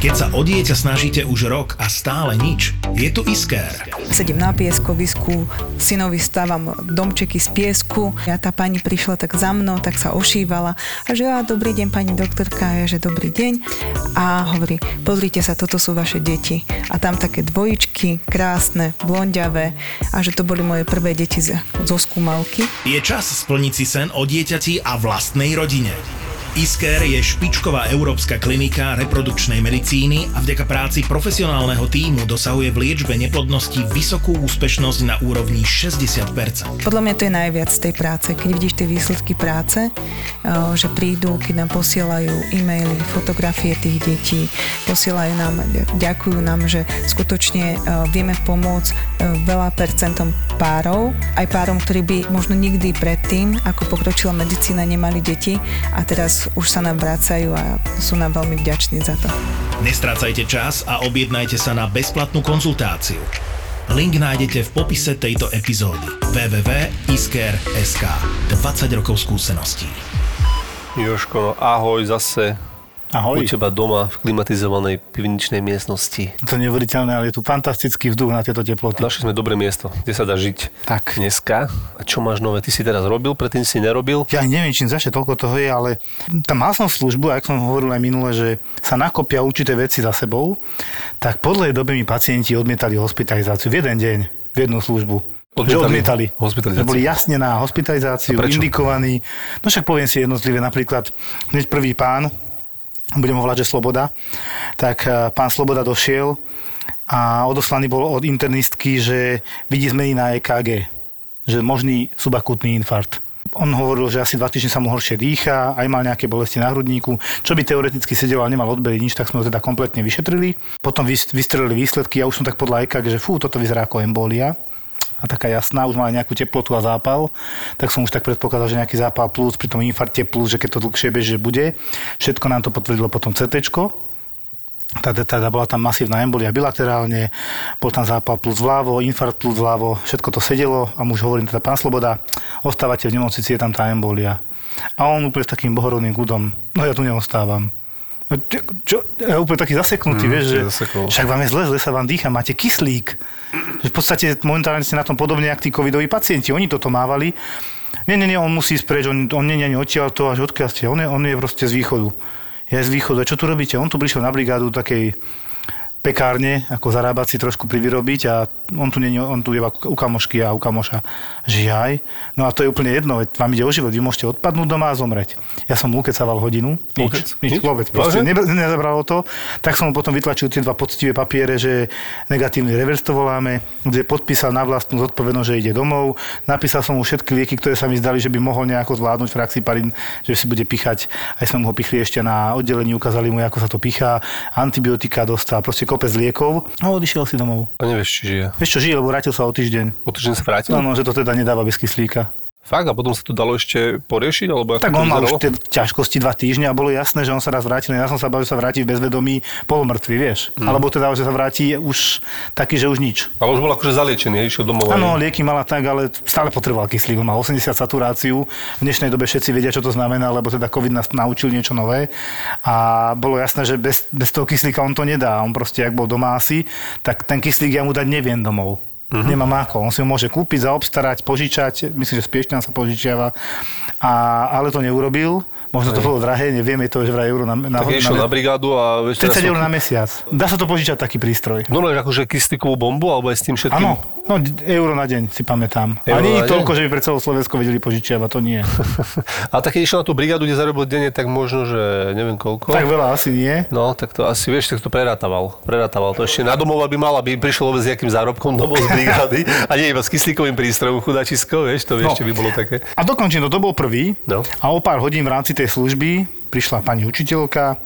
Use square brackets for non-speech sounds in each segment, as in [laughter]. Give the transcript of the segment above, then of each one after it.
Keď sa o dieťa snažíte už rok a stále nič, je tu Isker. Sedím na pieskovisku, synovi stávam domčeky z piesku. Ja tá pani prišla tak za mnou, tak sa ošívala. A že ja, dobrý deň pani doktorka, a ja, že dobrý deň. A hovorí, pozrite sa, toto sú vaše deti. A tam také dvojičky, krásne, blondiavé. A že to boli moje prvé deti zo skúmalky. Je čas splniť si sen o dieťati a vlastnej rodine. Isker je špičková európska klinika reprodukčnej medicíny a vďaka práci profesionálneho tímu dosahuje v liečbe neplodnosti vysokú úspešnosť na úrovni 60%. Podľa mňa to je najviac tej práce, keď vidíš tie výsledky práce, eh, že prídu, keď nám posielajú e-maily, fotografie tých detí, posielajú nám, ďakujú nám, že skutočne eh, vieme pomôcť eh, veľa percentom párov, aj párom, ktorí by možno nikdy predtým, ako pokročila medicína, nemali deti a teraz už sa nám vracajú a sú nám veľmi vďační za to. Nestrácajte čas a objednajte sa na bezplatnú konzultáciu. Link nájdete v popise tejto epizódy www.isker.sk 20 rokov skúseností. Joško, no ahoj zase u Ahoj. teba doma v klimatizovanej pivničnej miestnosti. To je neuveriteľné, ale je tu fantastický vzduch na tieto teploty. Našli sme dobré miesto, kde sa dá žiť Tak. dneska. A čo máš nové? Ty si teraz robil, predtým si nerobil? Ja neviem, či zaše toľko toho je, ale tam mal som službu, ako som hovoril aj minule, že sa nakopia určité veci za sebou, tak po dlhej dobe mi pacienti odmietali hospitalizáciu v jeden deň, v jednu službu. Že odmietali. Hospitalizáciu. Že boli jasne na hospitalizáciu, indikovaní. No však poviem si jednotlivé, napríklad hneď prvý pán, budem ho volať, že Sloboda, tak eh, pán Sloboda došiel a odoslaný bol od internistky, že vidí zmeny na EKG, že možný subakutný infarkt. On hovoril, že asi dva týždne sa mu horšie dýcha, aj mal nejaké bolesti na hrudníku, čo by teoreticky sedel, ale nemal odbery nič, tak sme ho teda kompletne vyšetrili. Potom vys- vystrelili výsledky, ja už som tak podľa EKG, že fú, toto vyzerá ako embolia a taká jasná, už mala nejakú teplotu a zápal, tak som už tak predpokladal, že nejaký zápal plus, pri tom infarte plus, že keď to dlhšie beží, že bude. Všetko nám to potvrdilo potom CT. Teda, teda bola tam masívna embolia bilaterálne, bol tam zápal plus vľavo, infarkt plus vľavo, všetko to sedelo a muž hovorím teda, pán Sloboda, ostávate v nemocnici, je tam tá embolia. A on úplne s takým bohorovným kľudom, no ja tu neostávam. No, Čo, čo, ja úplne taký zaseknutý, Mm, vieš, že zasekol. však vám je zle, zle sa vám dýcha, máte kyslík. V podstate momentálne ste na tom podobne, ako tí covidoví pacienti. Oni toto mávali. Nie, nie, nie, on musí ísť preč, on, on nie, nie, nie, odtiaľ to, až odkiaľ ste. On je, on je proste z východu. Je z východu. A čo tu robíte? On tu prišiel na brigádu takej pekárne, ako zarábať si trošku privyrobiť a on tu, nie, on tu je u kamošky a u kamoša. Žiaj. No a to je úplne jedno, veď vám ide o život, vy môžete odpadnúť doma a zomrieť. Ja som mu ukecaval hodinu, nič, nič, Nič? vôbec, proste ne, nezabralo to. Tak som mu potom vytlačil tie dva poctivé papiere, že negatívny revers to voláme, kde podpísal na vlastnú zodpovednosť, že ide domov. Napísal som mu všetky lieky, ktoré sa mi zdali, že by mohol nejako zvládnuť fraxiparin, že si bude pichať. Aj sme mu ho pichli ešte na oddelení, ukázali mu, ako sa to pichá. Antibiotika dostal, proste kopec liekov a odišiel si domov. A nevieš, či žije. Vieš čo, žije, lebo vrátil sa o týždeň. Po týždeň sa vrátil? No, no, že to teda nedáva bez kyslíka. Fakt? A potom sa to dalo ešte poriešiť? Alebo Tak on mal už tie ťažkosti dva týždne a bolo jasné, že on sa raz vrátil. Ja som sa bavil, že sa vráti v bezvedomí polomrtvý, vieš. Mm. Alebo teda, že sa vráti už taký, že už nič. Ale už bol akože zaliečený, išiel domov. Áno, lieky mala tak, ale stále potreboval kyslík. On mal 80 saturáciu. V dnešnej dobe všetci vedia, čo to znamená, lebo teda COVID nás naučil niečo nové. A bolo jasné, že bez, bez toho kyslíka on to nedá. On proste, ak bol doma asi, tak ten kyslík ja mu dať neviem domov. Uh-huh. Nemám ako. On si ho môže kúpiť, zaobstarať, požičať. Myslím, že z Piešťan sa požičiava. A, ale to neurobil. Možno to bolo drahé, neviem, je to že vraj euro na, na, Tak išiel na brigádu a... Vieš, teraz 30 eur na mesiac. Dá sa to požičať taký prístroj. Normálne akože kyslíkovú bombu, alebo aj s tým všetkým? Áno, no euro na deň si pamätám. Euro a nie na je deň? toľko, že by pre celé Slovensko vedeli požičiavať, to nie. [laughs] A tak keď išiel na tú brigádu, kde zarobil denne, tak možno, že neviem koľko. tak veľa asi nie. No, tak to asi, vieš, tak to prerátával. Prerátával to ešte na domov, aby mal, aby prišiel vôbec s nejakým zárobkom domov z brigády a nie iba s kyslíkovým prístrojom chudačisko, vieš, to No. ešte by bolo také. A dokončím to, to bol prvý. No. A o pár hodín v rámci tej služby prišla pani učiteľka,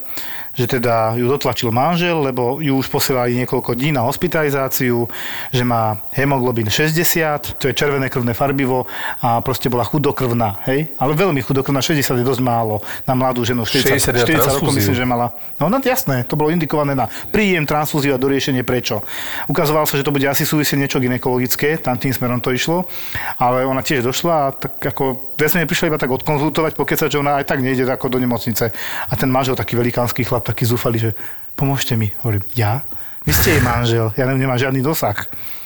že teda ju dotlačil manžel, lebo ju už posielali niekoľko dní na hospitalizáciu, že má hemoglobín 60, to je červené krvné farbivo a proste bola chudokrvná, hej? Ale veľmi chudokrvná, 60 je dosť málo na mladú ženu, 40, 60 na 40 rokov myslím, že mala. No, no jasné, to bolo indikované na príjem, transfúziu a doriešenie prečo. Ukazovalo sa, že to bude asi súvisieť niečo ginekologické, tam tým smerom to išlo, ale ona tiež došla a tak ako ja som neprišiel iba tak odkonzultovať, pokecať, že ona aj tak nejde ako do nemocnice. A ten manžel, taký velikánsky chlap, taký zúfalý, že pomôžte mi. Hovorím, ja? Vy ste jej manžel, ja nemám žiadny dosah.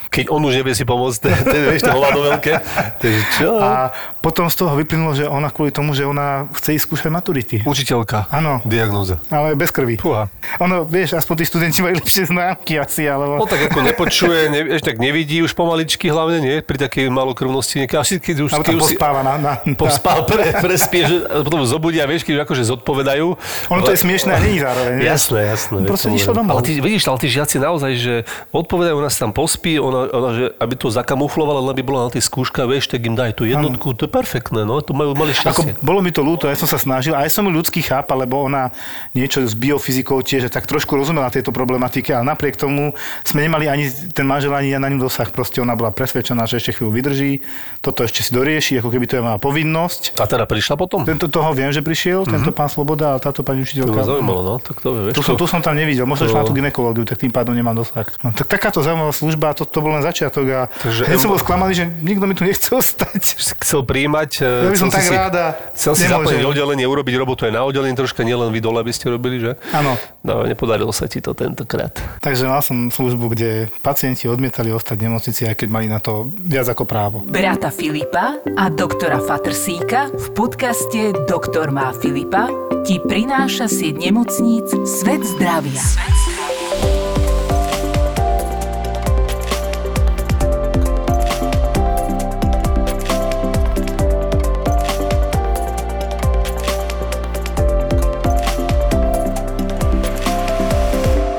Keď on už nevie si pomôcť, ten, [laughs] ten vieš, to hovado veľké. Takže čo? A potom z toho vyplynulo, že ona kvôli tomu, že ona chce ísť skúšať maturity. Učiteľka. Áno. Diagnóza. Ale bez krvi. Fúha. Ono, vieš, aspoň tí študenti majú lepšie známky asi, alebo... On tak ako nepočuje, ne, ešte tak nevidí už pomaličky hlavne, nie? Pri takej malokrvnosti. Niekedy, asi keď už, Alebo keď už pospáva na... na, na pospá, pre, prespie, že potom zobudia, vieš, keď už akože zodpovedajú. ono to je smiešné a není zároveň. Jasné, jasné. Proste išlo domov. Ale ty vidíš, ale tí žiaci naozaj, že odpovedajú, ona sa tam pospí, ona, ona že aby to zakamuflovala, len aby bola na tej skúška, vieš, tak im daj tú jednotku, to je perfektné, no, to majú, mali Ako, šťastie. bolo mi to ľúto, ja som sa snažil, aj som ju ľudský chápal, lebo ona niečo s biofyzikou tiež tak trošku rozumela tejto problematike, ale napriek tomu sme nemali ani ten manžel, ani ja na ňu dosah. Proste ona bola presvedčená, že ešte chvíľu vydrží, toto ešte si dorieši, ako keby to je mala povinnosť. A teda prišla potom? Tento toho viem, že prišiel, mm-hmm. tento pán Sloboda a táto pani To ma učiteľka. zaujímalo, no, tak to vieš. Tu som, tu som tam nevidel, možno, To- má tú ginekológiu, tak tým pádom nemám dosah. No, tak takáto zaujímavá služba, to, to bol len začiatok a Takže ja som bol sklamaný, že nikto mi tu nechce ostať. chcel príjmať. Ja by som chcel tak si, rád a Chcel si zaplniť oddelenie, urobiť robotu aj na oddelení, troška nielen vy dole by ste robili, že? Áno. No, nepodarilo sa ti to tentokrát. Takže mal som službu, kde pacienti odmietali ostať v nemocnici, aj keď mali na to viac ako právo. Brata Filipa a doktora Fatrsíka v podcaste Doktor má Filipa ti prináša sieť nemocníc Svet zdravia.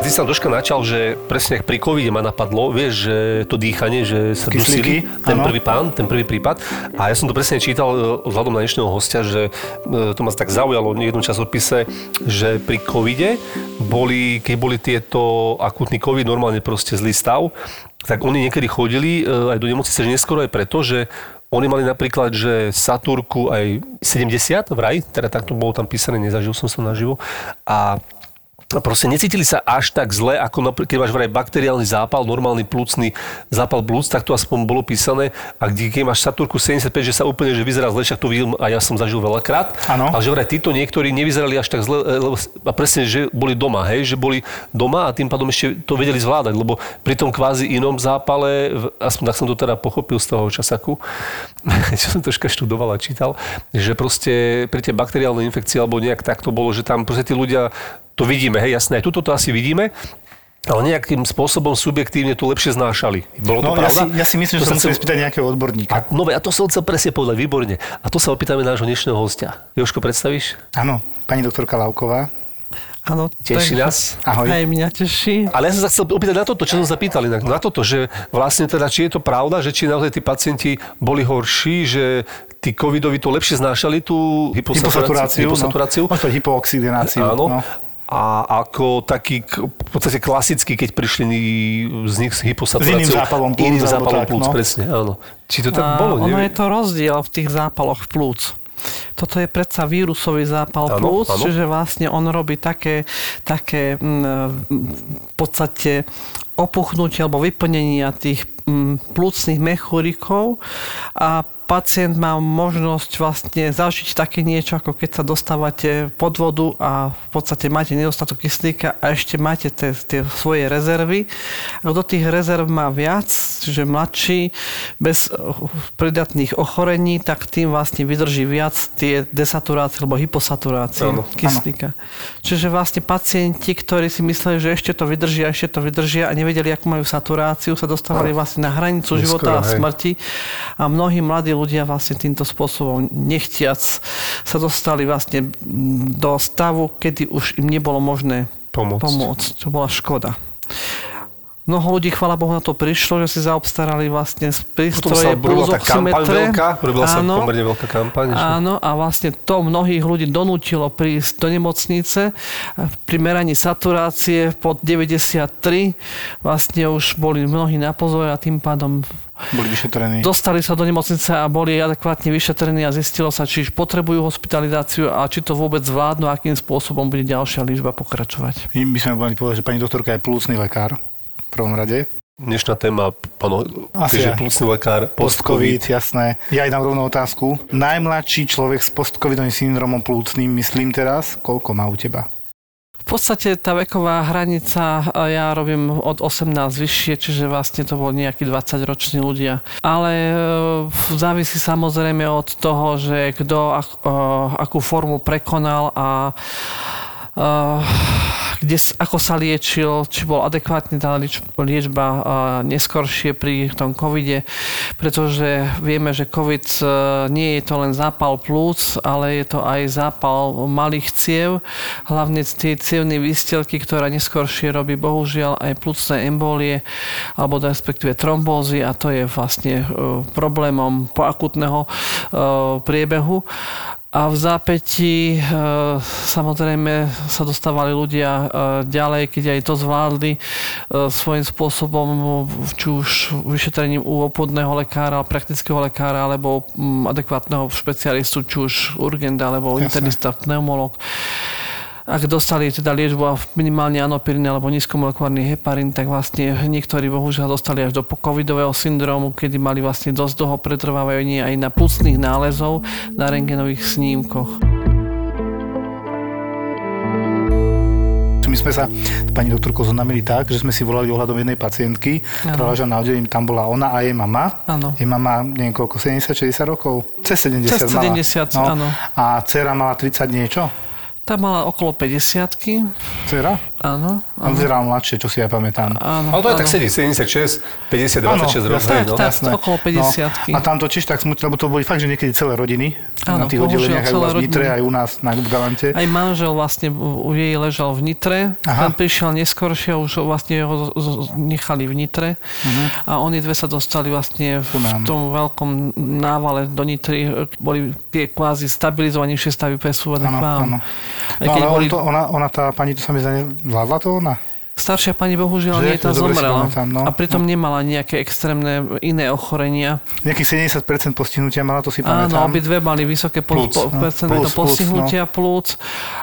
Ty sa troška načal, že presne pri covide ma napadlo, vieš, že to dýchanie, že sa Kyslíky, dusili, ten áno. prvý pán, ten prvý prípad. A ja som to presne čítal e, vzhľadom na dnešného hostia, že e, to ma tak zaujalo v jednom časopise, že pri covide boli, keď boli tieto akutný covid, normálne proste zlý stav, tak oni niekedy chodili e, aj do nemocnice, že neskoro aj preto, že oni mali napríklad, že Saturku aj 70 vraj, teda takto bolo tam písané, nezažil som sa naživo. A proste necítili sa až tak zle, ako napr- keď máš vraj bakteriálny zápal, normálny plúcný zápal plúc, tak to aspoň bolo písané. A kde, keď máš Saturku 75, že sa úplne že vyzerá zle, však to vidím a ja som zažil veľakrát. Áno. Ale že vraj títo niektorí nevyzerali až tak zle, e, lebo, a presne, že boli doma, hej, že boli doma a tým pádom ešte to vedeli zvládať, lebo pri tom kvázi inom zápale, aspoň tak som to teda pochopil z toho časaku, [laughs] čo som troška študoval a čítal, že proste pri tej bakteriálnej infekcii alebo nejak tak to bolo, že tam proste tí ľudia, to vidíme, hej, jasné, tuto to asi vidíme, ale nejakým spôsobom subjektívne to lepšie znášali. Bolo to No, ja pravda? si, ja si myslím, To že sa musíme chcem- spýtať nejakého odborníka. a, no, a to som chcel presne povedať, výborne. A to sa opýtame nášho dnešného hostia. Joško, predstavíš? Áno, pani doktorka Lauková. Áno, Teší takže- nás? Ahoj. Aj mňa teší. Ale ja som sa chcel opýtať na toto, čo som sa pýtal inak, na toto, že vlastne teda, či je to pravda, že či naozaj tí pacienti boli horší, že tí covidovi to lepšie znášali tú hyposaturáciu. Hyposaturáciu. hyposaturáciu. No. Možno hypooxidenáciu. Áno. No. A ako taký v podstate klasický, keď prišli z nich s hyposaturáciou. S iným zápalom plúc, Iným zápalom plúc, no. presne, áno. Či to tak A bolo, ono neviem. je to rozdiel v tých zápaloch plúc. Toto je predsa vírusový zápal Áno, plúc, áno. čiže vlastne on robí také, také mm, v podstate opuchnutie alebo vyplnenia tých mm, plúcnych mechúrikov a pacient má možnosť vlastne zažiť také niečo, ako keď sa dostávate pod vodu a v podstate máte nedostatok kyslíka a ešte máte tie, tie svoje rezervy. A kto tých rezerv má viac, čiže mladší, bez eh, pridatných ochorení, tak tým vlastne vydrží viac tie desaturácie alebo hyposaturácie Áno. kyslíka. Čiže vlastne pacienti, ktorí si mysleli, že ešte to vydržia, ešte to vydržia a nevedeli, akú majú saturáciu, sa dostávali vlastne na hranicu Neskoro, života a hej. smrti a mnohí mladí ľudia vlastne týmto spôsobom nechtiac sa dostali vlastne do stavu, kedy už im nebolo možné Pomôcť. pomôcť. To bola škoda. Mnoho ľudí, chvála Bohu, na to prišlo, že si zaobstarali vlastne sa prístroje kampaň pulzoximetre. veľká, robila sa Áno. pomerne veľká kampaň. Áno, a vlastne to mnohých ľudí donútilo prísť do nemocnice. Pri meraní saturácie pod 93 vlastne už boli mnohí na pozore a tým pádom Boli vyšetrení. dostali sa do nemocnice a boli adekvátne vyšetrení a zistilo sa, či potrebujú hospitalizáciu a či to vôbec zvládnu, akým spôsobom bude ďalšia liečba pokračovať. My by sme mali povedať, že pani doktorka je plúcný lekár v prvom rade. dnešná téma, pán Asi že ja. plúcny lekár, Post-COVID, post-COVID. jasné. Ja aj dám rovnú otázku. Najmladší človek s post-covidovým syndromom plúcným, myslím teraz, koľko má u teba? Podstate tá veková hranica, ja robím od 18 vyššie, čiže vlastne to boli nejakí 20-roční ľudia. Ale e, závisí samozrejme od toho, že kto ak, e, akú formu prekonal a Uh, kde, ako sa liečil, či bol adekvátne tá lieč, liečba neskoršie pri tom covide, pretože vieme, že covid uh, nie je to len zápal plúc, ale je to aj zápal malých ciev, hlavne z tej cievnej výstelky, ktorá neskoršie robí bohužiaľ aj plúcne embolie alebo respektíve trombózy a to je vlastne uh, problémom po akutného uh, priebehu. A v zápätí e, samozrejme sa dostávali ľudia e, ďalej, keď aj to zvládli e, svojím spôsobom, či už vyšetrením u obvodného lekára, praktického lekára, alebo mm, adekvátneho špecialistu, či už urgent, alebo internista, pneumolog. Ak dostali teda liečbu a minimálne anopirin alebo nízkomolekulárny heparín, tak vlastne niektorí bohužiaľ dostali až do covidového syndromu, kedy mali vlastne dosť dlho pretrvávanie aj na plucných nálezov na rengenových snímkoch. My sme sa s pani doktorkou zoznamili tak, že sme si volali ohľadom jednej pacientky, ktorá ležala na oddelení, tam bola ona a jej mama. Áno. Jej mama, neviem koľko, 70-60 rokov? Cez 70 Cez mala. 70, áno. A dcera mala 30 niečo? Tá mala okolo 50 Dcera? áno. A vyzerala mladšie, čo si ja pamätám. áno Ale to je tak áno. 76, 50, 26 Áno, rokov. tak, no. tak. jasné. okolo 50-ky. No, a tam to tiež tak smutné, lebo to boli fakt, že niekedy celé rodiny Áno, na tých oddeleniach aj u vás v Nitre, aj u nás na Galante. Aj manžel vlastne u jej ležal v Nitre, Aha. ten prišiel neskôršie, už vlastne ho nechali v Nitre a oni dve sa dostali vlastne v tom veľkom návale do Nitry, boli tie kvázi stabilizovanejšie stavy presúvané k vám. áno. Aj No ale boli, on to, ona, ona, tá pani, to sa mi zdá, zvládla to ona? staršia pani bohužiaľ Že? nie tá To zomrela pamätám, no. a pritom nemala nejaké extrémne iné ochorenia. Nejakých 70% postihnutia mala, to si Áno, pamätám. obidve mali vysoké po, Plúc, po, no. percento Plúc, plúc, postihnutia plúc,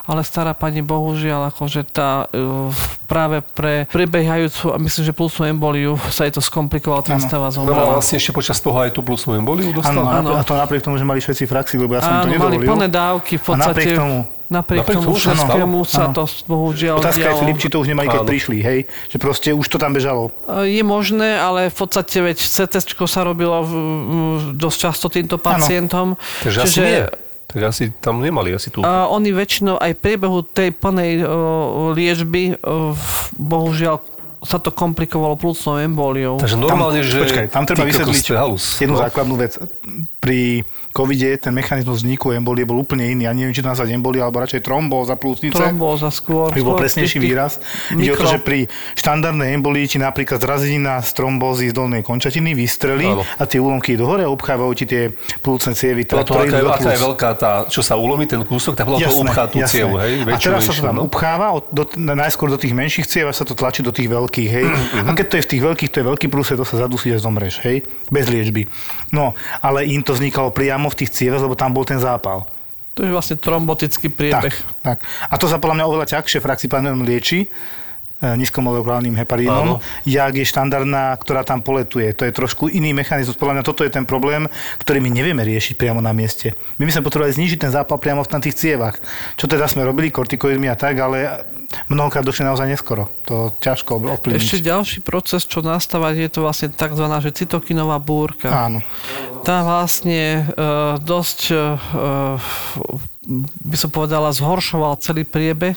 ale stará pani bohužiaľ, akože tá uh, práve pre prebiehajúcu, a myslím, že plúcnú emboliu sa jej to skomplikovalo, ten Áno. stav a No zomrela. vlastne ešte počas toho aj tú plúcnú emboliu Áno, dostal? Áno. a to napriek tomu, že mali všetci fraxi, lebo ja som to Áno, mali nedovolil. plné dávky v A napriek podstate. tomu. Napriek, Napriek tomu všetkému sa Áno. to bohužiaľ Otázka je, dialo. Filip, či to už nemali, keď Áno. prišli, hej? Že proste už to tam bežalo. Je možné, ale v podstate veď CT sa robilo v, dosť často týmto pacientom. Takže asi nie. Tak asi tam nemali asi tú... A oni väčšinou aj v priebehu tej plnej o, liečby, o, v- bohužiaľ sa to komplikovalo plúcnou emboliou. Takže normálne, že... Počkaj, tam treba vysvetliť je jednu No. základnú vec. Pri covide ten mechanizmus vzniku embolie bol úplne iný. Ja neviem, či to nazvať embolie, alebo radšej trombóza plúcnice. Trombóza skôr. by bol presnejší výraz. Ide o to, mikro- že pri štandardnej embolii ti napríklad zrazenina z trombózy z dolnej končatiny vystrelí a tie úlomky idú hore a obchávajú ti tie plúcne cievy. To, to, do aká je veľká tá, čo sa ulomí ten kúsok, tak potom to upchá tú cievu, hej? A teraz sa to tam no. upcháva, od, do, najskôr do tých menších ciev a sa to tlačí do tých veľkých, hej. Mhm. A keď to je v tých veľkých, to je veľký prúse, to sa zadusí a zomreš, hej. Bez liečby. No, ale im to vznikalo priamo v tých cievach, lebo tam bol ten zápal. To je vlastne trombotický priebeh. Tak, tak. A to sa podľa mňa oveľa ťažšie fraxipaninom lieči, e, nízkomolekulárnym heparínom, Áno. jak je štandardná, ktorá tam poletuje. To je trošku iný mechanizmus. Podľa mňa toto je ten problém, ktorý my nevieme riešiť priamo na mieste. My by sme potrebovali znižiť ten zápal priamo v tých cievach. Čo teda sme robili, kortikoidmi a tak, ale mnohokrát došli naozaj neskoro. To ťažko ovplyvniť. Ešte ďalší proces, čo nastáva, je to vlastne tzv. že cytokinová búrka. Áno. Tá vlastne e, dosť, e, by som povedala, zhoršoval celý priebeh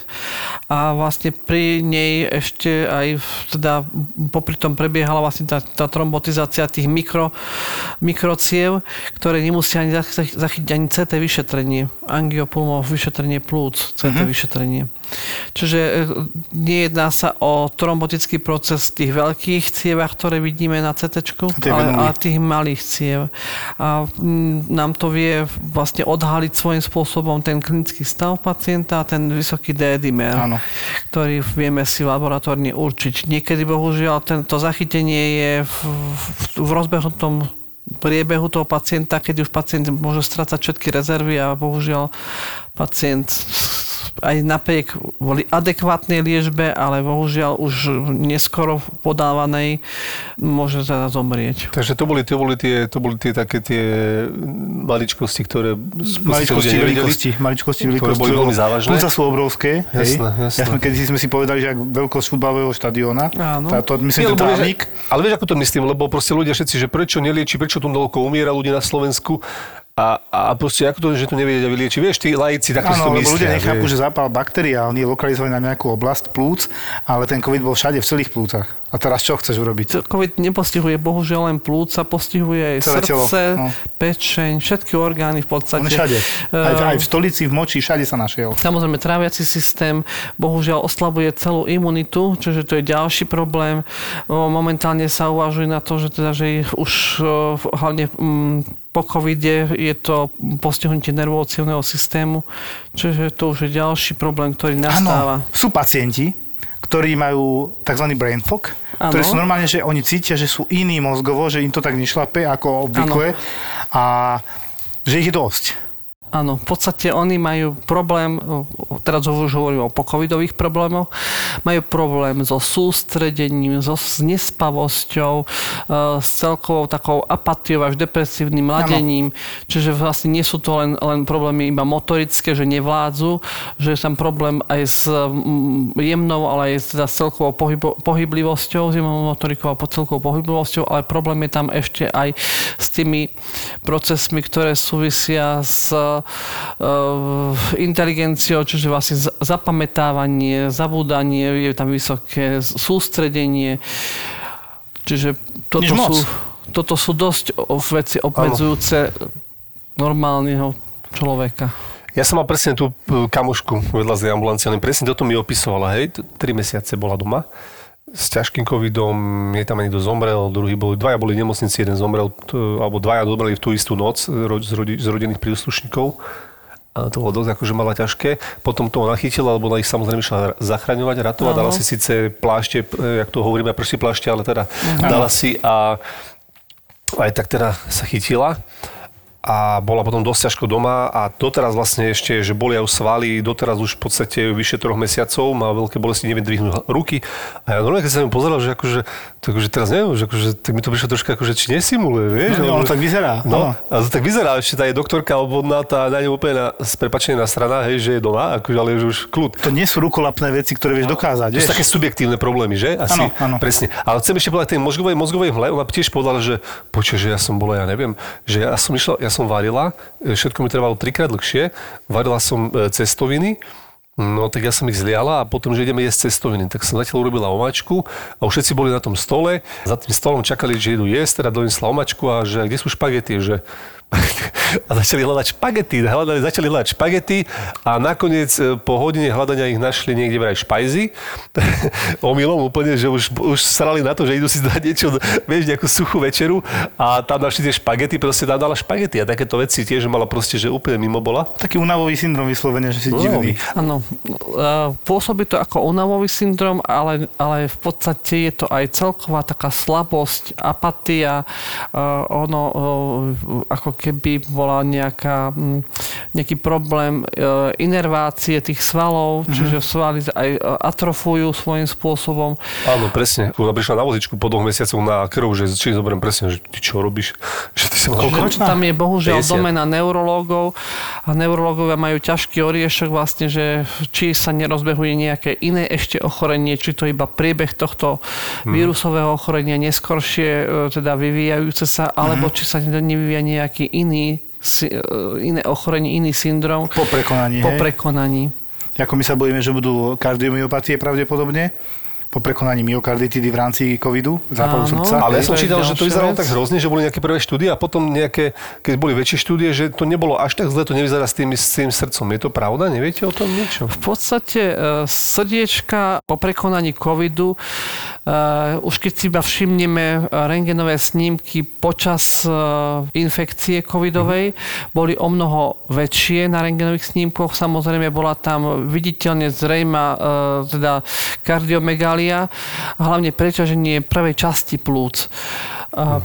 a vlastne pri nej ešte aj teda popri tom prebiehala vlastne tá, tá trombotizácia tých mikro, mikrociev, ktoré nemusia ani zach- zach- zachytiť ani CT vyšetrenie, angiopulmov vyšetrenie plúc, CT Mhm. vyšetrenie. Čiže e, nejedná sa o trombotický proces v tých veľkých cievach, ktoré vidíme na CT, ale, ale tých malých ciev. A mm, nám to vie vlastne odhaliť svojím spôsobom ten klinický stav pacienta a ten vysoký D-dimer, Áno. ktorý vieme si laboratórne určiť. Niekedy bohužiaľ tento zachytenie je v, v, v rozbehnutom priebehu toho pacienta, keď už pacient môže strácať všetky rezervy a bohužiaľ pacient aj napriek boli adekvátnej liečbe, ale bohužiaľ už neskoro podávanej môže teda zomrieť. Takže to boli, to boli, tie, to boli tie také tie maličkosti, ktoré maličkosti veľkosti, maličkosti veľkosti, ktoré boli veľmi závažné. Plúca sú obrovské. Jasné, hej. jasné. Ja sme, keď sme si povedali, že ak veľkosť futbalového štadióna, tá, to, myslím, Nie, ten trávnik, ale vieš, ako to myslím, lebo proste ľudia všetci, že prečo nelieči, prečo tu toľko umiera ľudí na Slovensku a, a proste ako to, že to nevedia vyliečiť. Vieš, tí laici takto si to lebo ľudia myslia. nechápu, že... že zápal bakteriálny je lokalizovaný na nejakú oblasť plúc, ale ten COVID bol všade, v celých plúcach. A teraz čo chceš urobiť? COVID nepostihuje bohužiaľ len plúca, postihuje aj Celé telo, srdce, no. pečeň, všetky orgány v podstate. On všade. Aj, v- aj v stolici, v moči, všade sa našiel. Samozrejme, tráviaci systém bohužiaľ oslabuje celú imunitu, čiže to je ďalší problém. Momentálne sa uvažuje na to, že, teda, že už hlavne mm, po covide je to postihnutie nervového systému, čiže to už je ďalší problém, ktorý nastáva. Áno, sú pacienti, ktorí majú tzv. brain fog, Áno. ktorí sú normálne, že oni cítia, že sú iní mozgovo, že im to tak nešlape ako obvykle a že ich je dosť. Áno, v podstate oni majú problém, teraz už hovorím o pocovidových problémoch, majú problém so sústredením, so s nespavosťou, e, s celkovou takou apatiou až depresívnym ladením. Čiže vlastne nie sú to len, len problémy iba motorické, že nevládzu, že je tam problém aj s jemnou, ale aj teda s celkovou pohybo, pohyblivosťou, s jemnou motorikou a po celkovou pohyblivosťou, ale problém je tam ešte aj s tými procesmi, ktoré súvisia s inteligenciou, čiže vlastne zapamätávanie, zabúdanie, je tam vysoké sústredenie. Čiže toto sú, toto sú dosť veci obmedzujúce normálneho človeka. Ja som mal presne tú e, kamošku vedľa z ambulancie, presne toto mi opisovala, hej, t- tri mesiace bola doma s ťažkým covidom, je tam niekto zomrel, druhý boli, dvaja boli v nemocnici, jeden zomrel, alebo dvaja zomreli v tú istú noc z, rodi, z rodinných príslušníkov. A to bolo dosť akože mala ťažké. Potom to nachytila, lebo ona ich samozrejme išla zachraňovať, ratovať. Dala si síce plášte, jak to hovoríme, prší plášte, ale teda dala si a aj tak teda sa chytila a bola potom dosť ťažko doma a doteraz vlastne ešte, že bolia ju svaly, doteraz už v podstate vyše troch mesiacov, má veľké bolesti, neviem dvihnúť ruky. A ja normálne, keď som ju pozeral, že akože, tak, akože teraz neviem, že akože, tak mi to prišlo troška akože, či nesimuluje, vieš? No, alebo- ono tak vyzerá, No, a to tak vyzerá, ešte tá je doktorka obvodná, tá na ňu úplne na, s prepačením na strana, hej, že je doma, akože, ale už kľud. To nie sú rukolapné veci, ktoré vieš dokázať. To sú také subjektívne problémy, že? Asi, Áno, áno. Presne. Ale chcem ešte povedať tej mozgovej, mozgovej hmle. Ona tiež povedala, že počuj, že ja som bola, ja neviem, že ja som išla, ja som varila, e, všetko mi trvalo trikrát dlhšie, varila som e, cestoviny, No tak ja som ich zliala a potom, že ideme jesť cestoviny. Tak som zatiaľ urobila omačku a už všetci boli na tom stole. Za tým stolom čakali, že idú jesť, teda donesla omačku a že kde sú špagety, že [laughs] a začali hľadať špagety, hľadali, začali hľadať špagety a nakoniec e, po hodine hľadania ich našli niekde vraj špajzy. [laughs] Omylom úplne, že už, už srali na to, že idú si dať niečo, vieš, nejakú suchú večeru a tam našli tie špagety, proste tam dala špagety a takéto veci tiež mala proste, že úplne mimo bola. Taký únavový syndrom vyslovene, že si No. divný. Áno, e, pôsobí to ako unavový syndrom, ale, ale v podstate je to aj celková taká slabosť, apatia, e, ono ako keby bola nejaká, mm, nejaký problém e, inervácie tých svalov, čiže svaly aj e, atrofujú svojím spôsobom. Áno, presne. Ona prišla na vozičku po dvoch mesiacoch na krv, že či zoberiem presne, že ty čo robíš? [laughs] Že ty sa Koľko? Tam je bohužiaľ 50. domena neurológov a neurológovia majú ťažký oriešok vlastne, že či sa nerozbehuje nejaké iné ešte ochorenie, či to iba priebeh tohto vírusového ochorenia neskoršie e, teda vyvíjajúce sa, alebo či sa nevyvíja nejaký iný e, iné ochorenie, iný syndrom Po prekonaní, po hej? prekonaní. Ako my sa bojíme, že budú kardiomyopatie pravdepodobne, po prekonaní myokarditidy v rámci covidu, zápalu Áno. srdca. Ale ja som čítal, že to vyzeralo tak hrozne, že boli nejaké prvé štúdie a potom nejaké, keď boli väčšie štúdie, že to nebolo až tak zle, to nevyzerá s tým, s tým srdcom. Je to pravda? Neviete o tom niečo? V podstate e, srdiečka po prekonaní covidu, e, už keď si iba všimneme e, rengenové snímky počas infekcie covidovej, boli o mnoho väčšie na rengenových snímkoch. Samozrejme bola tam viditeľne zrejma teda kardiomegália, hlavne preťaženie prvej časti plúc. E,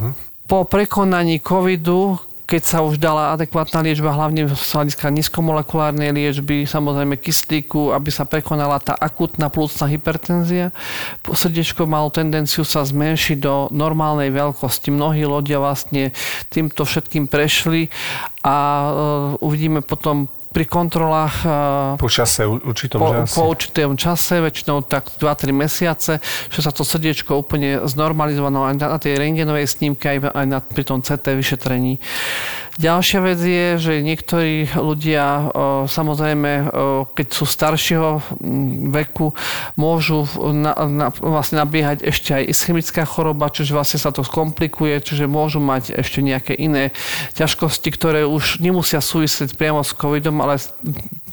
Po prekonaní covidu keď sa už dala adekvátna liečba, hlavne z hľadiska nízkomolekulárnej liečby, samozrejme kyslíku, aby sa prekonala tá akutná plúcna hypertenzia. Srdiečko malo tendenciu sa zmenšiť do normálnej veľkosti. Mnohí ľudia vlastne týmto všetkým prešli a uh, uvidíme potom pri kontrolách e, po čase, určitom po, čase. po určitom čase, väčšinou tak 2-3 mesiace, že sa to srdiečko úplne znormalizovalo aj na, na tej rengenovej snímke, aj, aj na, pri tom CT vyšetrení. Ďalšia vec je, že niektorí ľudia samozrejme, keď sú staršieho veku, môžu na, na, vlastne nabiehať ešte aj ischemická choroba, čiže vlastne sa to skomplikuje, čiže môžu mať ešte nejaké iné ťažkosti, ktoré už nemusia súvisieť priamo s covidom, ale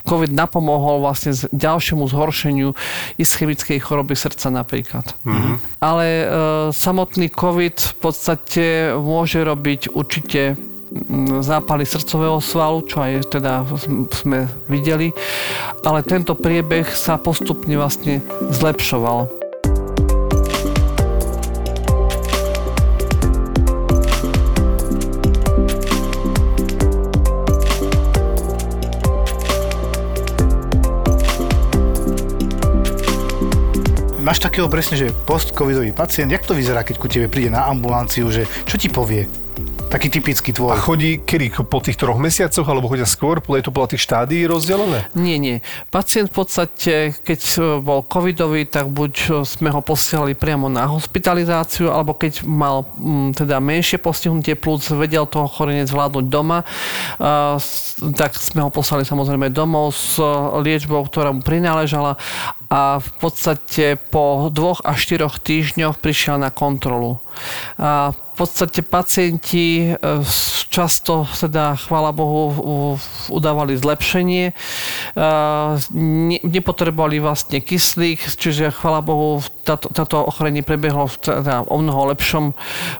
COVID napomohol vlastne ďalšiemu zhoršeniu ischemickej choroby srdca napríklad. Mm-hmm. Ale e, samotný COVID v podstate môže robiť určite zápaly srdcového svalu, čo aj teda sme videli, ale tento priebeh sa postupne vlastne zlepšoval. Máš takého presne, že post-covidový pacient, jak to vyzerá, keď ku tebe príde na ambulanciu, že čo ti povie? Taký typický tvoj. A chodí kedy? Po tých troch mesiacoch alebo chodia skôr? Je to podľa tých štádií rozdelené? Nie, nie. Pacient v podstate, keď bol covidový, tak buď sme ho posielali priamo na hospitalizáciu, alebo keď mal m, mm, teda menšie postihnutie plúc, vedel toho chorenie zvládnuť doma, uh, tak sme ho poslali samozrejme domov s liečbou, ktorá mu prináležala a v podstate po dvoch až štyroch týždňoch prišiel na kontrolu. A v podstate pacienti e, často teda, chvála Bohu, udávali zlepšenie. E, nepotrebovali vlastne kyslík, čiže chvála Bohu, táto, táto ochorenie prebehlo v teda, o mnoho lepšom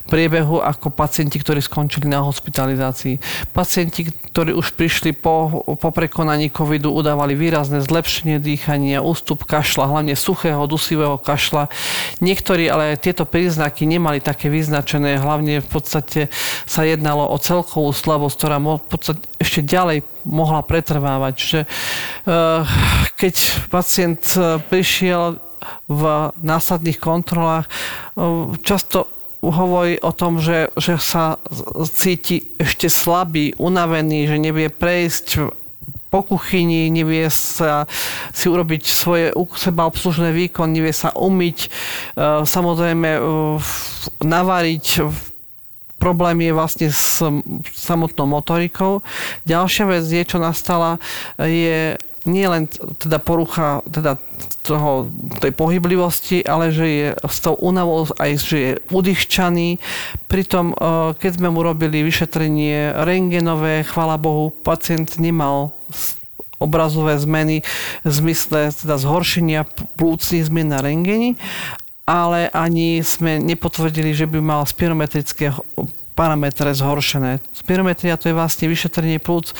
priebehu ako pacienti, ktorí skončili na hospitalizácii. Pacienti, ktorí už prišli po, po prekonaní covidu, udávali výrazné zlepšenie dýchania, ústup kašla, hlavne suchého, dusivého kašla. Niektorí ale tieto príznaky nemali také vyznačené, hlavne v podstate sa jednalo o celkovú slabosť, ktorá v podstate ešte ďalej mohla pretrvávať. Čiže eh, keď pacient eh, prišiel v následných kontrolách, eh, často hovorí o tom, že, že sa cíti ešte slabý, unavený, že nevie prejsť po kuchyni, nevie sa si urobiť svoje seba obslužné výkon, nevie sa umyť, samozrejme navariť, problém je vlastne s samotnou motorikou. Ďalšia vec je, čo nastala, je nie len teda porucha teda toho, tej pohyblivosti, ale že je s tou únavou aj, že je udýchčaný. Pritom, e, keď sme mu robili vyšetrenie rengenové, chvala Bohu, pacient nemal obrazové zmeny v zmysle teda zhoršenia plúcnych zmien na rengeni, ale ani sme nepotvrdili, že by mal spirometrické parametre zhoršené. Spirometria to je vlastne vyšetrenie plúc,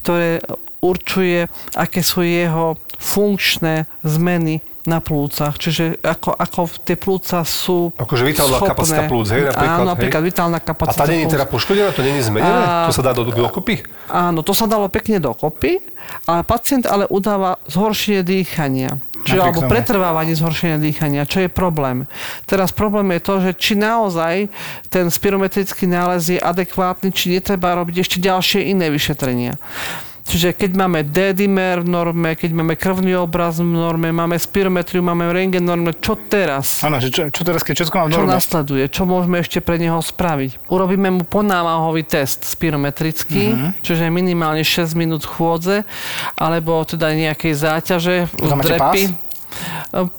ktoré určuje, aké sú jeho funkčné zmeny na plúcach. Čiže ako, ako tie plúca sú Akože vitálna schopné. kapacita plúc, hej, napríklad. Áno, napríklad hej? vitálna kapacita A tá nie je teda poškodená? To nie je zmenené? A, to sa dá do, dokopy? Áno, to sa dalo pekne dokopy, ale pacient ale udáva zhoršenie dýchania. Čiže, alebo pretrvávanie zhoršenia dýchania. Čo je problém? Teraz problém je to, že či naozaj ten spirometrický nález je adekvátny, či netreba robiť ešte ďalšie iné vyšetrenia. Čiže keď máme D-dimer v norme, keď máme krvný obraz v norme, máme spirometriu, máme rengen norme, čo teraz? Áno, čo, čo teraz, keď všetko mám v norme? Čo nasleduje? Čo môžeme ešte pre neho spraviť? Urobíme mu ponámahový test spirometrický, uh-huh. čiže minimálne 6 minút chôdze, alebo teda nejakej záťaže, drepy. Pás?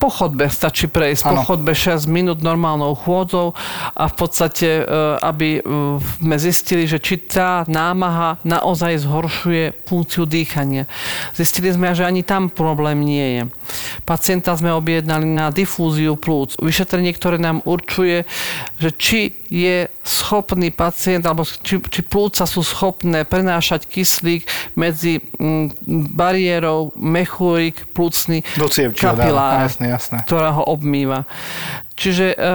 Po chodbe stačí prejsť, ano. po chodbe 6 minút normálnou chôdzou a v podstate, e, aby e, sme zistili, že či tá námaha naozaj zhoršuje funkciu dýchania. Zistili sme, že ani tam problém nie je. Pacienta sme objednali na difúziu plúc. Vyšetrenie, ktoré nám určuje, že či je schopný pacient, alebo či, či plúca sú schopné prenášať kyslík medzi m, bariérou mechúrik, plúcny kapilár, jasné, jasné. ktorá ho obmýva. Čiže e, e,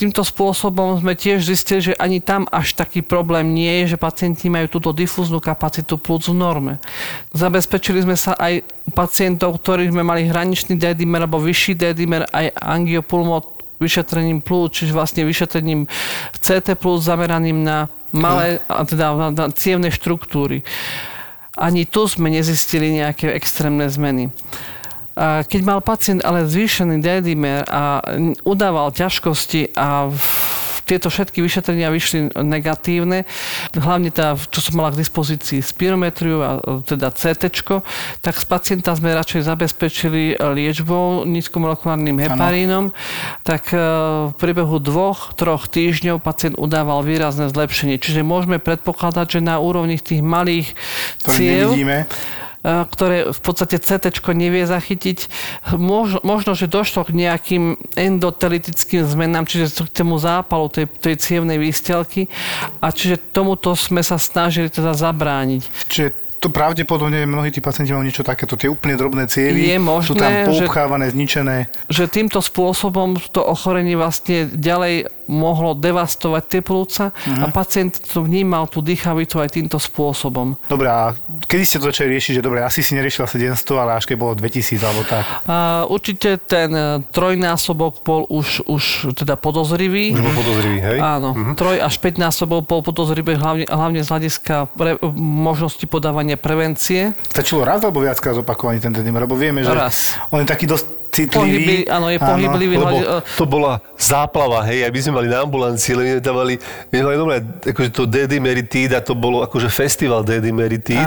týmto spôsobom sme tiež zistili, že ani tam až taký problém nie je, že pacienti majú túto difúznu kapacitu plúc v norme. Zabezpečili sme sa aj pacientov, ktorí sme mali hraničný dedimer alebo vyšší dedimer aj angiopulmo vyšetrením plúc, čiže vlastne vyšetrením CT plus zameraným na malé, a teda na, na cievne štruktúry. Ani tu sme nezistili nejaké extrémne zmeny. Keď mal pacient ale zvýšený dedimer a udával ťažkosti a tieto všetky vyšetrenia vyšli negatívne. Hlavne tá, čo som mala k dispozícii spirometriu a teda CT, tak z pacienta sme radšej zabezpečili liečbou nízkomolekulárnym heparínom. Ano. Tak e, v priebehu dvoch, troch týždňov pacient udával výrazné zlepšenie. Čiže môžeme predpokladať, že na úrovni tých malých ciev, E, ktoré v podstate CT nevie zachytiť. Možno, možno, že došlo k nejakým endotelitickým zmenám, čiže k tomu zápalu tej, tej cievnej výstelky a čiže tomuto sme sa snažili teda zabrániť. Čiže to pravdepodobne mnohí tí pacienti majú niečo takéto, tie úplne drobné cievy, je možné, sú tam poupchávané, že, zničené. Že týmto spôsobom to ochorenie vlastne ďalej mohlo devastovať tie plúca uh-huh. a mhm. pacient to vnímal tú dýchavitu aj týmto spôsobom. Dobre, a kedy ste to začali riešiť, že dobre, asi si neriešila 700, ale až keď bolo 2000 alebo tak? A, určite ten e, trojnásobok bol už, už teda podozrivý. Už bol podozrivý, hej? Áno, uh-huh. troj až 5 násobok bol podozrivý hlavne, hlavne z hľadiska pre, možnosti podávania prevencie. Stačilo raz alebo viackrát zopakovaný ten tedimer? Lebo vieme, že raz. on je taký dosť citlivý. Pohyby, áno, je pohyblivý. Lebo to bola záplava, hej, aj my sme mali na ambulancii, ale my sme tam mali, my sme mali dobré, akože to dedimeritid a to bolo akože festival dedimeritid.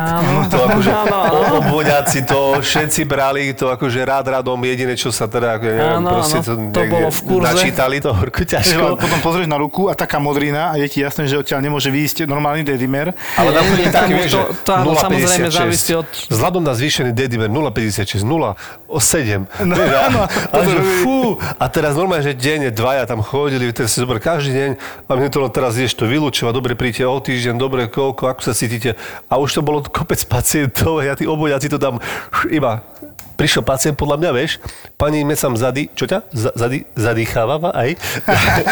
To akože [laughs] obvoňáci to všetci brali, to akože rád radom jediné, čo sa teda, ako, neviem, áno, proste to, to bolo v kurze. načítali, to horko ťažko. Potom pozrieš na ruku a taká modrina a je ti jasné, že odtiaľ nemôže výjsť normálny dedimer. Ale na je taký, vieš, to, to, áno, samozrejme závisí od... Vzhľadom na zvýšený dedimer 0,56, 0,7. No áno. A, že, fú, a teraz normálne, že denne dvaja tam chodili, teraz si zober každý deň a my to teraz ideš to vylúčovať, dobre príďte o týždeň, dobre koľko, ako sa cítite. A už to bolo kopec pacientov ja tí obojáci to tam iba prišiel pacient, podľa mňa, vieš, pani me sam zady, čo ťa? Zady, zadýcháva aj?